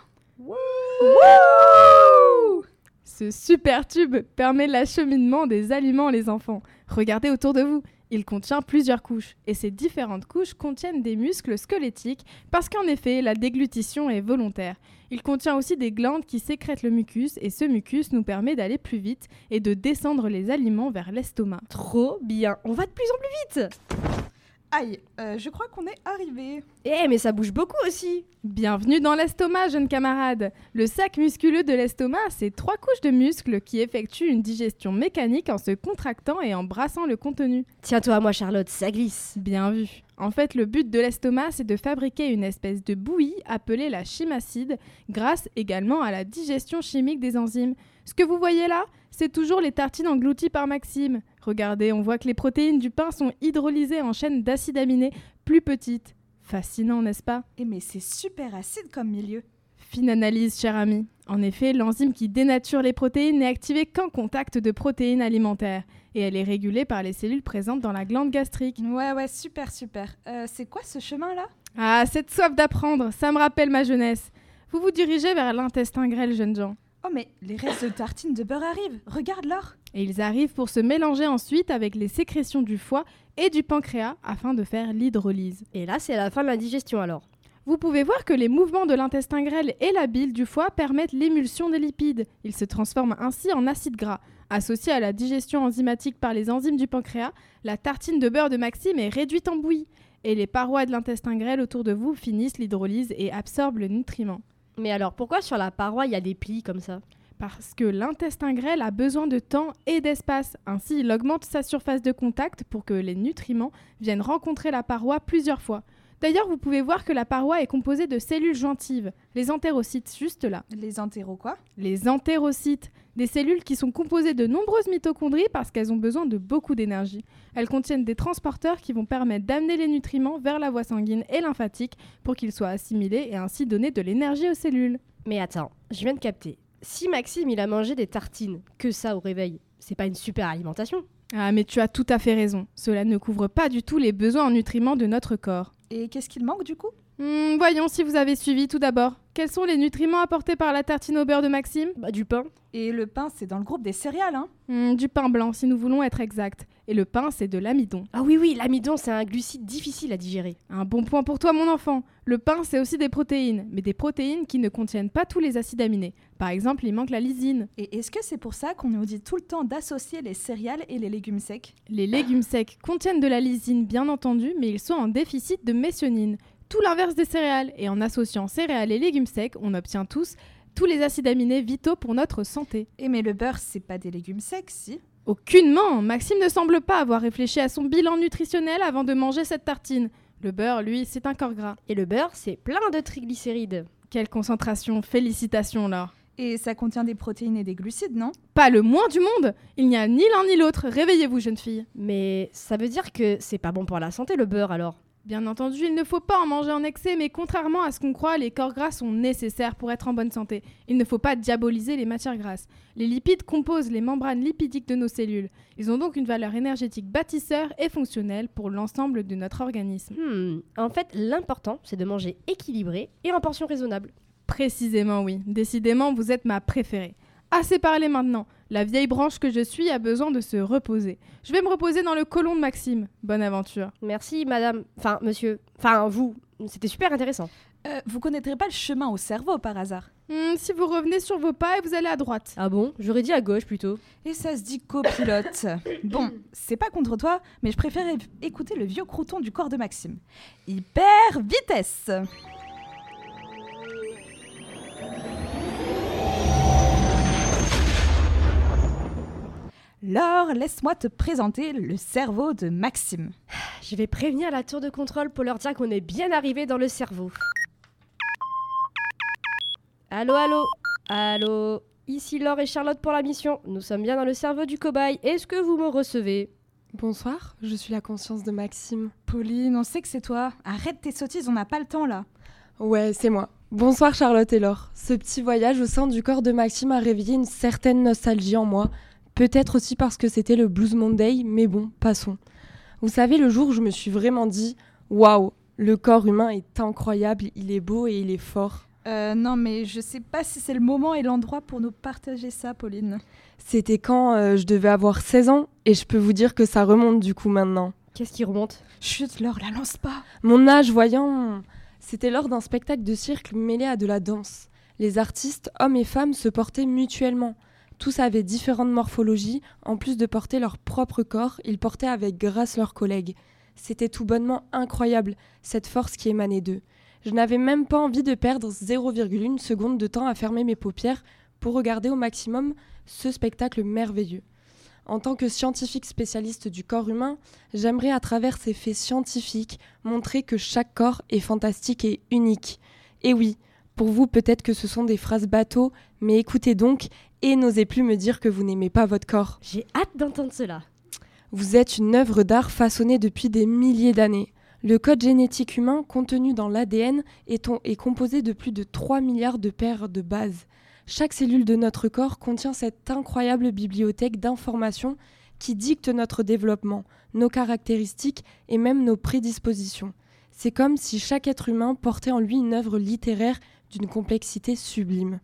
Ce super tube permet l'acheminement des aliments, les enfants. Regardez autour de vous. Il contient plusieurs couches, et ces différentes couches contiennent des muscles squelettiques, parce qu'en effet, la déglutition est volontaire. Il contient aussi des glandes qui sécrètent le mucus, et ce mucus nous permet d'aller plus vite et de descendre les aliments vers l'estomac. Trop bien. On va de plus en plus vite. Aïe, euh, je crois qu'on est arrivé. Eh, mais ça bouge beaucoup aussi. Bienvenue dans l'estomac, jeune camarade. Le sac musculeux de l'estomac, c'est trois couches de muscles qui effectuent une digestion mécanique en se contractant et en brassant le contenu. Tiens-toi à moi, Charlotte, ça glisse. Bien vu. En fait, le but de l'estomac, c'est de fabriquer une espèce de bouillie appelée la chymacide, grâce également à la digestion chimique des enzymes. Ce que vous voyez là, c'est toujours les tartines englouties par Maxime. Regardez, on voit que les protéines du pain sont hydrolysées en chaînes d'acides aminés plus petites. Fascinant, n'est-ce pas? Eh mais c'est super acide comme milieu. Fine analyse, cher ami. En effet, l'enzyme qui dénature les protéines n'est activée qu'en contact de protéines alimentaires, et elle est régulée par les cellules présentes dans la glande gastrique. Ouais ouais, super super. Euh, c'est quoi ce chemin là Ah, cette soif d'apprendre, ça me rappelle ma jeunesse. Vous vous dirigez vers l'intestin grêle, jeunes gens. Oh mais les restes de tartines de beurre arrivent. Regarde Laure. Et ils arrivent pour se mélanger ensuite avec les sécrétions du foie et du pancréas afin de faire l'hydrolyse. Et là, c'est la fin de la digestion alors. Vous pouvez voir que les mouvements de l'intestin grêle et la bile du foie permettent l'émulsion des lipides. Ils se transforment ainsi en acides gras. Associée à la digestion enzymatique par les enzymes du pancréas, la tartine de beurre de Maxime est réduite en bouillie. Et les parois de l'intestin grêle autour de vous finissent l'hydrolyse et absorbent le nutriment. Mais alors, pourquoi sur la paroi, il y a des plis comme ça? Parce que l'intestin grêle a besoin de temps et d'espace. Ainsi, il augmente sa surface de contact pour que les nutriments viennent rencontrer la paroi plusieurs fois. D'ailleurs, vous pouvez voir que la paroi est composée de cellules jointives, les entérocytes juste là. Les entéros quoi? Les entérocytes, des cellules qui sont composées de nombreuses mitochondries parce qu'elles ont besoin de beaucoup d'énergie. Elles contiennent des transporteurs qui vont permettre d'amener les nutriments vers la voie sanguine et lymphatique pour qu'ils soient assimilés et ainsi donner de l'énergie aux cellules. Mais attends, je viens de capter. Si Maxime, il a mangé des tartines, que ça au réveil, c'est pas une super alimentation? Ah mais tu as tout à fait raison, cela ne couvre pas du tout les besoins en nutriments de notre corps. Et qu'est-ce qu'il manque du coup? Hmm, voyons si vous avez suivi tout d'abord. Quels sont les nutriments apportés par la tartine au beurre de Maxime? Bah, du pain. Et le pain, c'est dans le groupe des céréales, hein Hmm, Du pain blanc si nous voulons être exacts. Et le pain, c'est de l'amidon. Ah oui, oui, l'amidon, c'est un glucide difficile à digérer. Un bon point pour toi, mon enfant. Le pain, c'est aussi des protéines, mais des protéines qui ne contiennent pas tous les acides aminés. Par exemple, il manque la lysine. Et est-ce que c'est pour ça qu'on nous dit tout le temps d'associer les céréales et les légumes secs? Les légumes secs contiennent de la lysine, bien entendu, mais ils sont en déficit de méthionine. Tout l'inverse des céréales. Et en associant céréales et légumes secs, on obtient tous tous les acides aminés vitaux pour notre santé. Et mais le beurre, c'est pas des légumes secs, si? Aucunement Maxime ne semble pas avoir réfléchi à son bilan nutritionnel avant de manger cette tartine. Le beurre, lui, c'est un corps gras. Et le beurre, c'est plein de triglycérides. Quelle concentration Félicitations, Laure. Et ça contient des protéines et des glucides, non? Pas le moins du monde Il n'y a ni l'un ni l'autre. Réveillez-vous, jeune fille. Mais ça veut dire que c'est pas bon pour la santé le beurre alors? Bien entendu, il ne faut pas en manger en excès, mais contrairement à ce qu'on croit, les corps gras sont nécessaires pour être en bonne santé. Il ne faut pas diaboliser les matières grasses. Les lipides composent les membranes lipidiques de nos cellules. Ils ont donc une valeur énergétique bâtisseur et fonctionnelle pour l'ensemble de notre organisme. Hmm, En fait, l'important, c'est de manger équilibré et en portions raisonnables. Précisément, oui. Décidément, vous êtes ma préférée. Assez parlé maintenant. La vieille branche que je suis a besoin de se reposer. Je vais me reposer dans le colon de Maxime. Bonne aventure. Merci, madame. Enfin, monsieur. Enfin, vous. C'était super intéressant. Euh, Vous connaîtrez pas le chemin au cerveau par hasard? Hmm, si vous revenez sur vos pas et vous allez à droite. Ah bon? J'aurais dit à gauche plutôt. Et ça se dit copilote. (coughs) bon, c'est pas contre toi, mais je préfère écouter le vieux crouton du corps de Maxime. Hyper vitesse Laure, laisse-moi te présenter le cerveau de Maxime. Je vais prévenir la tour de contrôle pour leur dire qu'on est bien arrivé dans le cerveau. Allô, allô? Allô? Ici Laure et Charlotte pour la mission. Nous sommes bien dans le cerveau du cobaye. Est-ce que vous me recevez? Bonsoir, je suis la conscience de Maxime. Pauline, on sait que c'est toi. Arrête tes sottises, on n'a pas le temps là. Ouais, c'est moi. Bonsoir Charlotte et Laure. Ce petit voyage au sein du corps de Maxime a réveillé une certaine nostalgie en moi. Peut-être aussi parce que c'était le Blues Monday, mais bon, passons. Vous savez, le jour où je me suis vraiment dit Waouh, le corps humain est incroyable, il est beau et il est fort. Euh, non, mais je sais pas si c'est le moment et l'endroit pour nous partager ça, Pauline. C'était quand euh, je devais avoir 16 ans, et je peux vous dire que ça remonte du coup maintenant. Qu'est-ce qui remonte? Chut, Laure, la lance pas. Mon âge, voyant, c'était lors d'un spectacle de cirque mêlé à de la danse. Les artistes, hommes et femmes, se portaient mutuellement. Tous avaient différentes morphologies, en plus de porter leur propre corps, ils portaient avec grâce leurs collègues. C'était tout bonnement incroyable, cette force qui émanait d'eux. Je n'avais même pas envie de perdre 0,1 seconde de temps à fermer mes paupières pour regarder au maximum ce spectacle merveilleux. En tant que scientifique spécialiste du corps humain, j'aimerais à travers ces faits scientifiques montrer que chaque corps est fantastique et unique. Et oui, pour vous peut-être que ce sont des phrases bateaux, mais écoutez donc et n'osez plus me dire que vous n'aimez pas votre corps. J'ai hâte d'entendre cela. Vous êtes une œuvre d'art façonnée depuis des milliers d'années. Le code génétique humain contenu dans l'ADN est, composé de plus de 3 milliards de paires de bases. Chaque cellule de notre corps contient cette incroyable bibliothèque d'informations qui dicte notre développement, nos caractéristiques et même nos prédispositions. C'est comme si chaque être humain portait en lui une œuvre littéraire d'une complexité sublime.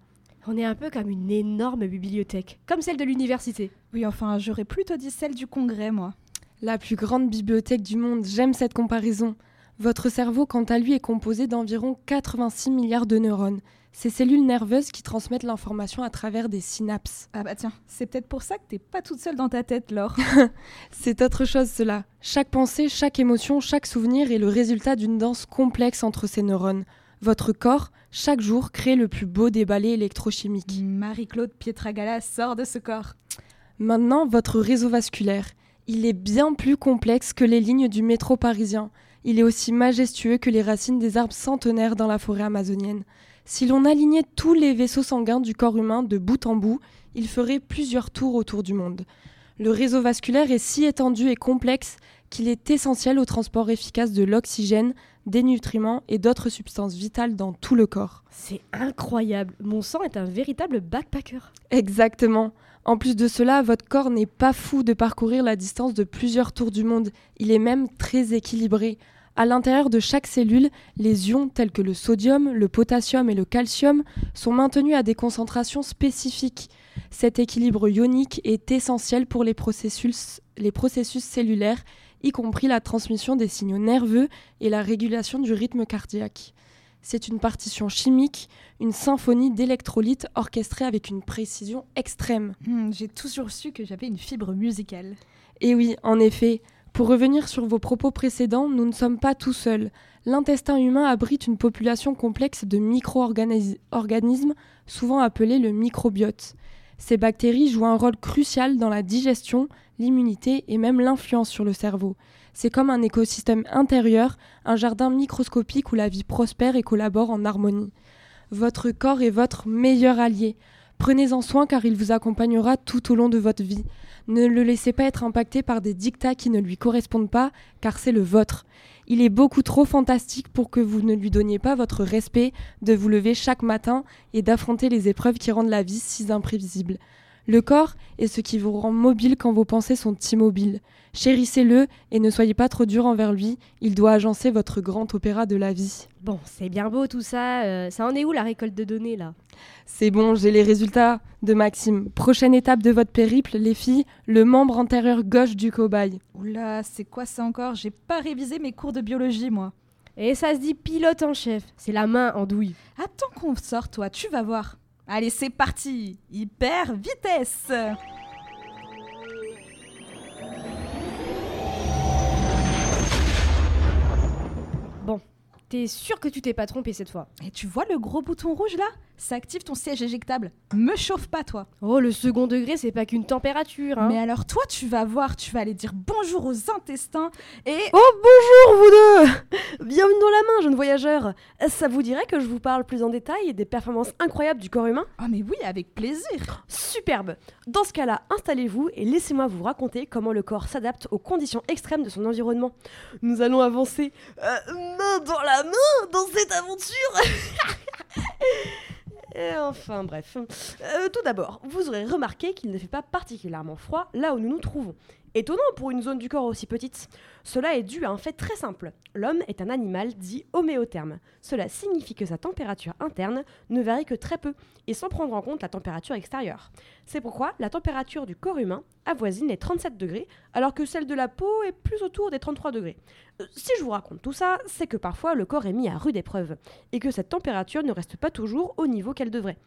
On est un peu comme une énorme bibliothèque, comme celle de l'université. Oui, enfin, j'aurais plutôt dit celle du congrès, moi. La plus grande bibliothèque du monde, j'aime cette comparaison. Votre cerveau, quant à lui, est composé d'environ 86 milliards de neurones, ces cellules nerveuses qui transmettent l'information à travers des synapses. Ah bah tiens, c'est peut-être pour ça que t'es pas toute seule dans ta tête, Laure. (laughs) C'est autre chose cela. Chaque pensée, chaque émotion, chaque souvenir est le résultat d'une danse complexe entre ces neurones. Votre corps, chaque jour, crée le plus beau des ballets électrochimiques. Marie-Claude Pietragala sort de ce corps. Maintenant, votre réseau vasculaire. Il est bien plus complexe que les lignes du métro parisien. Il est aussi majestueux que les racines des arbres centenaires dans la forêt amazonienne. Si l'on alignait tous les vaisseaux sanguins du corps humain de bout en bout, il ferait plusieurs tours autour du monde. Le réseau vasculaire est si étendu et complexe qu'il est essentiel au transport efficace de l'oxygène, des nutriments et d'autres substances vitales dans tout le corps. C'est incroyable. Mon sang est un véritable backpacker. Exactement. En plus de cela, votre corps n'est pas fou de parcourir la distance de plusieurs tours du monde. Il est même très équilibré. À l'intérieur de chaque cellule, les ions tels que le sodium, le potassium et le calcium sont maintenus à des concentrations spécifiques. Cet équilibre ionique est essentiel pour les processus, les processus cellulaires, y compris la transmission des signaux nerveux et la régulation du rythme cardiaque. C'est une partition chimique, une symphonie d'électrolytes orchestrée avec une précision extrême. Hmm, J'ai toujours su que j'avais une fibre musicale. Et oui, en effet, pour revenir sur vos propos précédents, nous ne sommes pas tout seuls. L'intestin humain abrite une population complexe de micro-organismes, souvent appelés le microbiote. Ces bactéries jouent un rôle crucial dans la digestion, l'immunité et même l'influence sur le cerveau. C'est comme un écosystème intérieur, un jardin microscopique où la vie prospère et collabore en harmonie. Votre corps est votre meilleur allié. Prenez-en soin car il vous accompagnera tout au long de votre vie. Ne le laissez pas être impacté par des dictats qui ne lui correspondent pas, car c'est le vôtre. Il est beaucoup trop fantastique pour que vous ne lui donniez pas votre respect de vous lever chaque matin et d'affronter les épreuves qui rendent la vie si imprévisible. Le corps est ce qui vous rend mobile quand vos pensées sont immobiles. Chérissez-le et ne soyez pas trop dur envers lui, il doit agencer votre grand opéra de la vie. Bon, c'est bien beau tout ça. euh, ça en est où la récolte de données là? C'est bon, j'ai les résultats de Maxime. Prochaine étape de votre périple, les filles, le membre antérieur gauche du cobaye. Oula, c'est quoi ça encore? J'ai pas révisé mes cours de biologie, moi. Et ça se dit pilote en chef. C'est la main en douille. Attends qu'on sort, toi, tu vas voir. Allez, c'est parti. Hyper vitesse. Bon, t'es sûr que tu t'es pas trompé cette fois? Et tu vois le gros bouton rouge là? Ça active ton siège éjectable. Me chauffe pas, toi. Oh, le second degré, c'est pas qu'une température. Hein. Mais alors, toi, tu vas voir, tu vas aller dire bonjour aux intestins et. Oh bonjour vous deux Bienvenue dans la main, jeune voyageur. Ça vous dirait que je vous parle plus en détail des performances incroyables du corps humain? Ah, mais oui, avec plaisir Superbe Dans ce cas-là, installez-vous et laissez-moi vous raconter comment le corps s'adapte aux conditions extrêmes de son environnement. Nous allons avancer euh, main dans la main dans cette aventure (laughs) Et enfin bref. Euh, tout d'abord, vous aurez remarqué qu'il ne fait pas particulièrement froid là où nous nous trouvons. Étonnant pour une zone du corps aussi petite. Cela est dû à un fait très simple. L'homme est un animal dit homéotherme. Cela signifie que sa température interne ne varie que très peu et sans prendre en compte la température extérieure. C'est pourquoi la température du corps humain avoisine les 37 degrés alors que celle de la peau est plus autour des 33 degrés. Euh, Si je vous raconte tout ça, c'est que parfois le corps est mis à rude épreuve et que cette température ne reste pas toujours au niveau qu'elle devrait.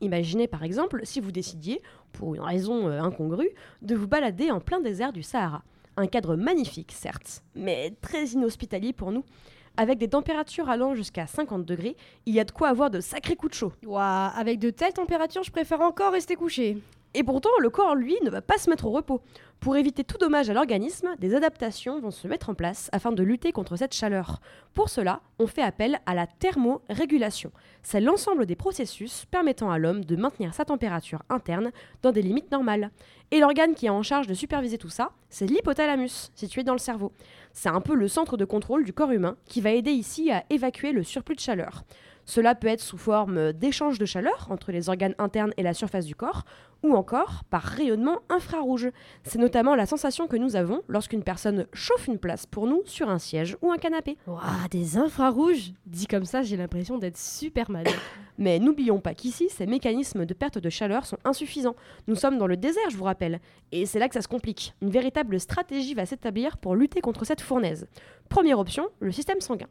Imaginez par exemple si vous décidiez, pour une raison euh, incongrue, de vous balader en plein désert du Sahara. Un cadre magnifique, certes, mais très inhospitalier pour nous. Avec des températures allant jusqu'à 50 degrés, il y a de quoi avoir de sacrés coups de chaud. Ouah, avec de telles températures, je préfère encore rester couché. Et pourtant, le corps, lui, ne va pas se mettre au repos. Pour éviter tout dommage à l'organisme, des adaptations vont se mettre en place afin de lutter contre cette chaleur. Pour cela, on fait appel à la thermorégulation. C'est l'ensemble des processus permettant à l'homme de maintenir sa température interne dans des limites normales. Et l'organe qui est en charge de superviser tout ça, c'est l'hypothalamus, situé dans le cerveau. C'est un peu le centre de contrôle du corps humain qui va aider ici à évacuer le surplus de chaleur. Cela peut être sous forme d'échange de chaleur entre les organes internes et la surface du corps, ou encore par rayonnement infrarouge. C'est notamment la sensation que nous avons lorsqu'une personne chauffe une place pour nous sur un siège ou un canapé. Ouah, des infrarouges Dit comme ça, j'ai l'impression d'être Superman. (coughs) Mais n'oublions pas qu'ici, ces mécanismes de perte de chaleur sont insuffisants. Nous sommes dans le désert, je vous rappelle. Et c'est là que ça se complique. Une véritable stratégie va s'établir pour lutter contre cette fournaise. Première option, le système sanguin.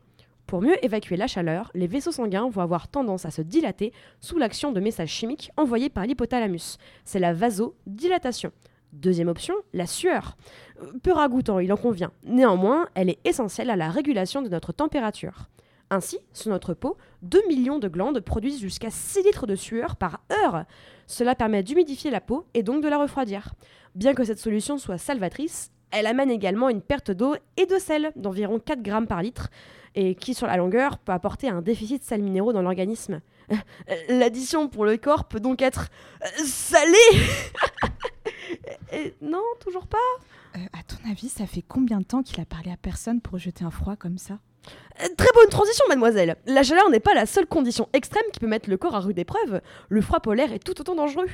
Pour mieux évacuer la chaleur, les vaisseaux sanguins vont avoir tendance à se dilater sous l'action de messages chimiques envoyés par l'hypothalamus. C'est la vasodilatation. Deuxième option, la sueur. Euh, Peu ragoûtant, il en convient. Néanmoins, elle est essentielle à la régulation de notre température. Ainsi, sur notre peau, 2 millions de glandes produisent jusqu'à 6 litres de sueur par heure. Cela permet d'humidifier la peau et donc de la refroidir. Bien que cette solution soit salvatrice, elle amène également une perte d'eau et de sel d'environ 4 grammes par litre, et qui, sur la longueur, peut apporter un déficit de sels minéraux dans l'organisme. Euh, L'addition pour le corps peut donc être euh, salée (laughs) Non, toujours pas Euh, à ton avis, ça fait combien de temps qu'il a parlé à personne pour jeter un froid comme ça? Très bonne transition, mademoiselle. La chaleur n'est pas la seule condition extrême qui peut mettre le corps à rude épreuve. Le froid polaire est tout autant dangereux.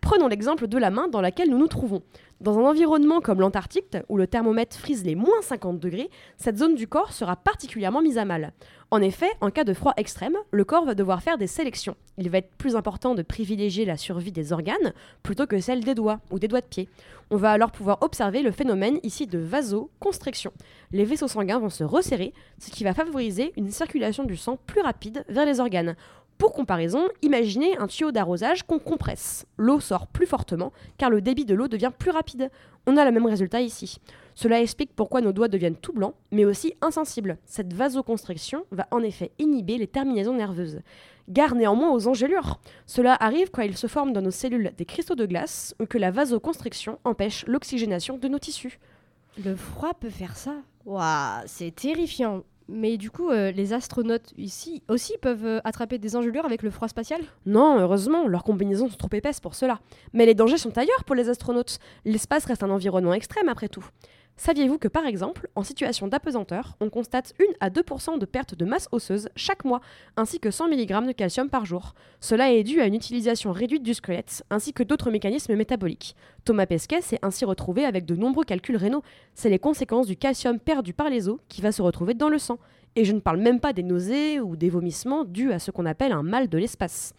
Prenons l'exemple de la main dans laquelle nous nous trouvons. Dans un environnement comme l'Antarctique, où le thermomètre frise les moins 50 degrés, cette zone du corps sera particulièrement mise à mal. En effet, en cas de froid extrême, le corps va devoir faire des sélections. Il va être plus important de privilégier la survie des organes plutôt que celle des doigts ou des doigts de pied. On va alors pouvoir observer le phénomène ici de vasoconstriction. Les vaisseaux sanguins vont se resserrer, ce qui va favoriser une circulation du sang plus rapide vers les organes. Pour comparaison, imaginez un tuyau d'arrosage qu'on compresse. L'eau sort plus fortement car le débit de l'eau devient plus rapide. On a le même résultat ici. Cela explique pourquoi nos doigts deviennent tout blancs, mais aussi insensibles. Cette vasoconstriction va en effet inhiber les terminaisons nerveuses. Gare néanmoins aux engelures. Cela arrive quand il se forme dans nos cellules des cristaux de glace ou que la vasoconstriction empêche l'oxygénation de nos tissus. Le froid peut faire ça Ouah, c'est terrifiant. Mais du coup, euh, les astronautes ici aussi peuvent euh, attraper des engelures avec le froid spatial? Non, heureusement, leurs combinaisons sont trop épaisses pour cela. Mais les dangers sont ailleurs pour les astronautes. L'espace reste un environnement extrême après tout. Saviez-vous que par exemple, en situation d'apesanteur, on constate 1 à 2% de perte de masse osseuse chaque mois, ainsi que 100 mg de calcium par jour? Cela est dû à une utilisation réduite du squelette, ainsi que d'autres mécanismes métaboliques. Thomas Pesquet s'est ainsi retrouvé avec de nombreux calculs rénaux. C'est les conséquences du calcium perdu par les os qui va se retrouver dans le sang. Et je ne parle même pas des nausées ou des vomissements dus à ce qu'on appelle un mal de l'espace.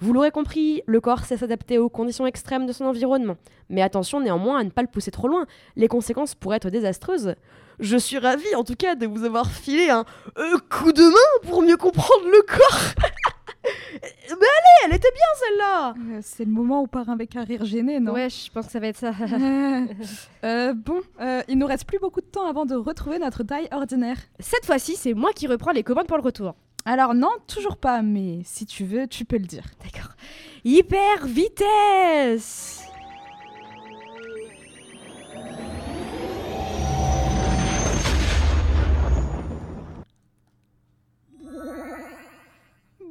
Vous l'aurez compris, le corps sait s'adapter aux conditions extrêmes de son environnement. Mais attention néanmoins à ne pas le pousser trop loin, les conséquences pourraient être désastreuses. Je suis ravie en tout cas de vous avoir filé un euh, coup de main pour mieux comprendre le corps. (laughs) Mais allez, elle était bien celle-là Euh, C'est le moment où on part avec un rire gêné, non? Ouais, je pense que ça va être ça. (laughs) Euh, Bon, euh, il nous reste plus beaucoup de temps avant de retrouver notre taille ordinaire. Cette fois-ci, c'est moi qui reprends les commandes pour le retour. Alors non, toujours pas, mais si tu veux, tu peux le dire. D'accord. Hyper vitesse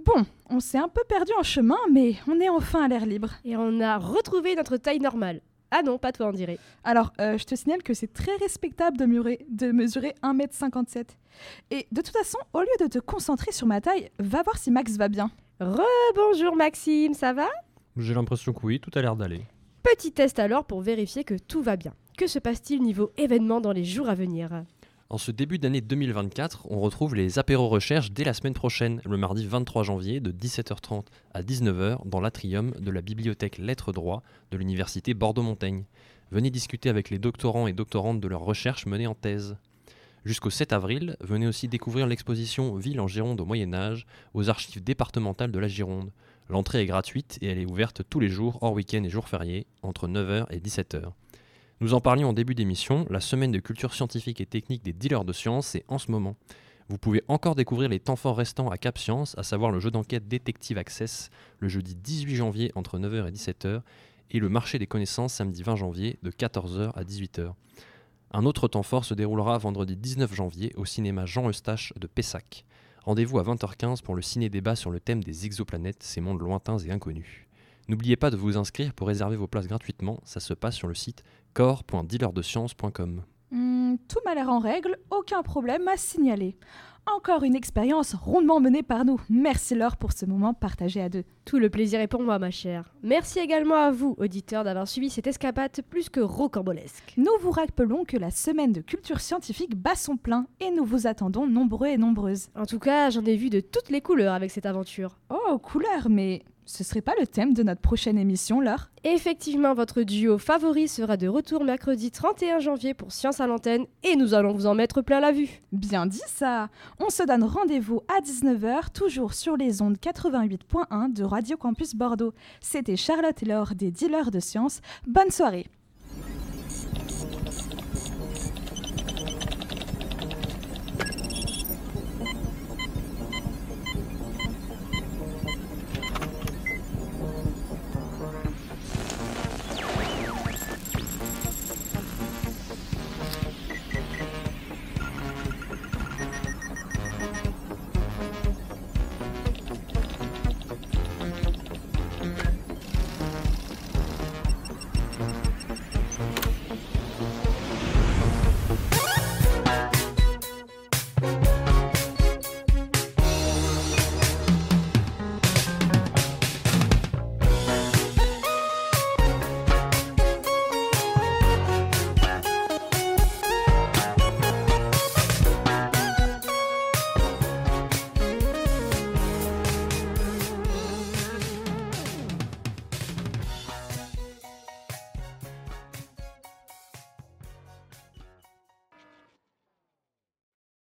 Bon, on s'est un peu perdu en chemin, mais on est enfin à l'air libre. Et on a retrouvé notre taille normale. Ah non, pas toi, on dirait. Alors, euh, je te signale que c'est très respectable de, murer- de mesurer 1m57. Et de toute façon, au lieu de te concentrer sur ma taille, va voir si Max va bien. Rebonjour Maxime, ça va? J'ai l'impression que oui, tout a l'air d'aller. Petit test alors pour vérifier que tout va bien. Que se passe-t-il niveau événements dans les jours à venir? En ce début d'année 2024, on retrouve les apéros recherches dès la semaine prochaine, le mardi 23 janvier de 17h30 à 19h dans l'atrium de la bibliothèque Lettres Droit de l'université Bordeaux-Montaigne. Venez discuter avec les doctorants et doctorantes de leurs recherches menées en thèse. Jusqu'au 7 avril, venez aussi découvrir l'exposition Ville en Gironde au Moyen Âge aux archives départementales de la Gironde. L'entrée est gratuite et elle est ouverte tous les jours, hors week-end et jours fériés, entre 9h et 17h. Nous en parlions en début d'émission, la semaine de culture scientifique et technique des dealers de sciences est en ce moment. Vous pouvez encore découvrir les temps forts restants à Cap Science, à savoir le jeu d'enquête Detective Access, le jeudi 18 janvier entre 9h et 17h, et le marché des connaissances samedi 20 janvier de 14h à 18h. Un autre temps fort se déroulera vendredi 19 janvier au cinéma Jean Eustache de Pessac. Rendez-vous à 20h15 pour le ciné-débat sur le thème des exoplanètes, ces mondes lointains et inconnus. N'oubliez pas de vous inscrire pour réserver vos places gratuitement, ça se passe sur le site corps.dealerdescience.com. Hmm, tout m'a l'air en règle, aucun problème à signaler. Encore une expérience rondement menée par nous. Merci Laure pour ce moment partagé à deux. Tout le plaisir est pour moi, ma chère. Merci également à vous, auditeurs, d'avoir suivi cette escapade plus que rocambolesque. Nous vous rappelons que la semaine de culture scientifique bat son plein et nous vous attendons nombreux et nombreuses. En tout cas, j'en ai vu de toutes les couleurs avec cette aventure. Oh, couleur, mais ce serait pas le thème de notre prochaine émission, Laure? Effectivement, votre duo favori sera de retour mercredi 31 janvier pour Science à l'antenne et nous allons vous en mettre plein la vue. Bien dit ça On se donne rendez-vous à 19h, toujours sur les ondes 88.1 de Radio Campus Bordeaux. C'était Charlotte et Laure des Dealers de Sciences. Bonne soirée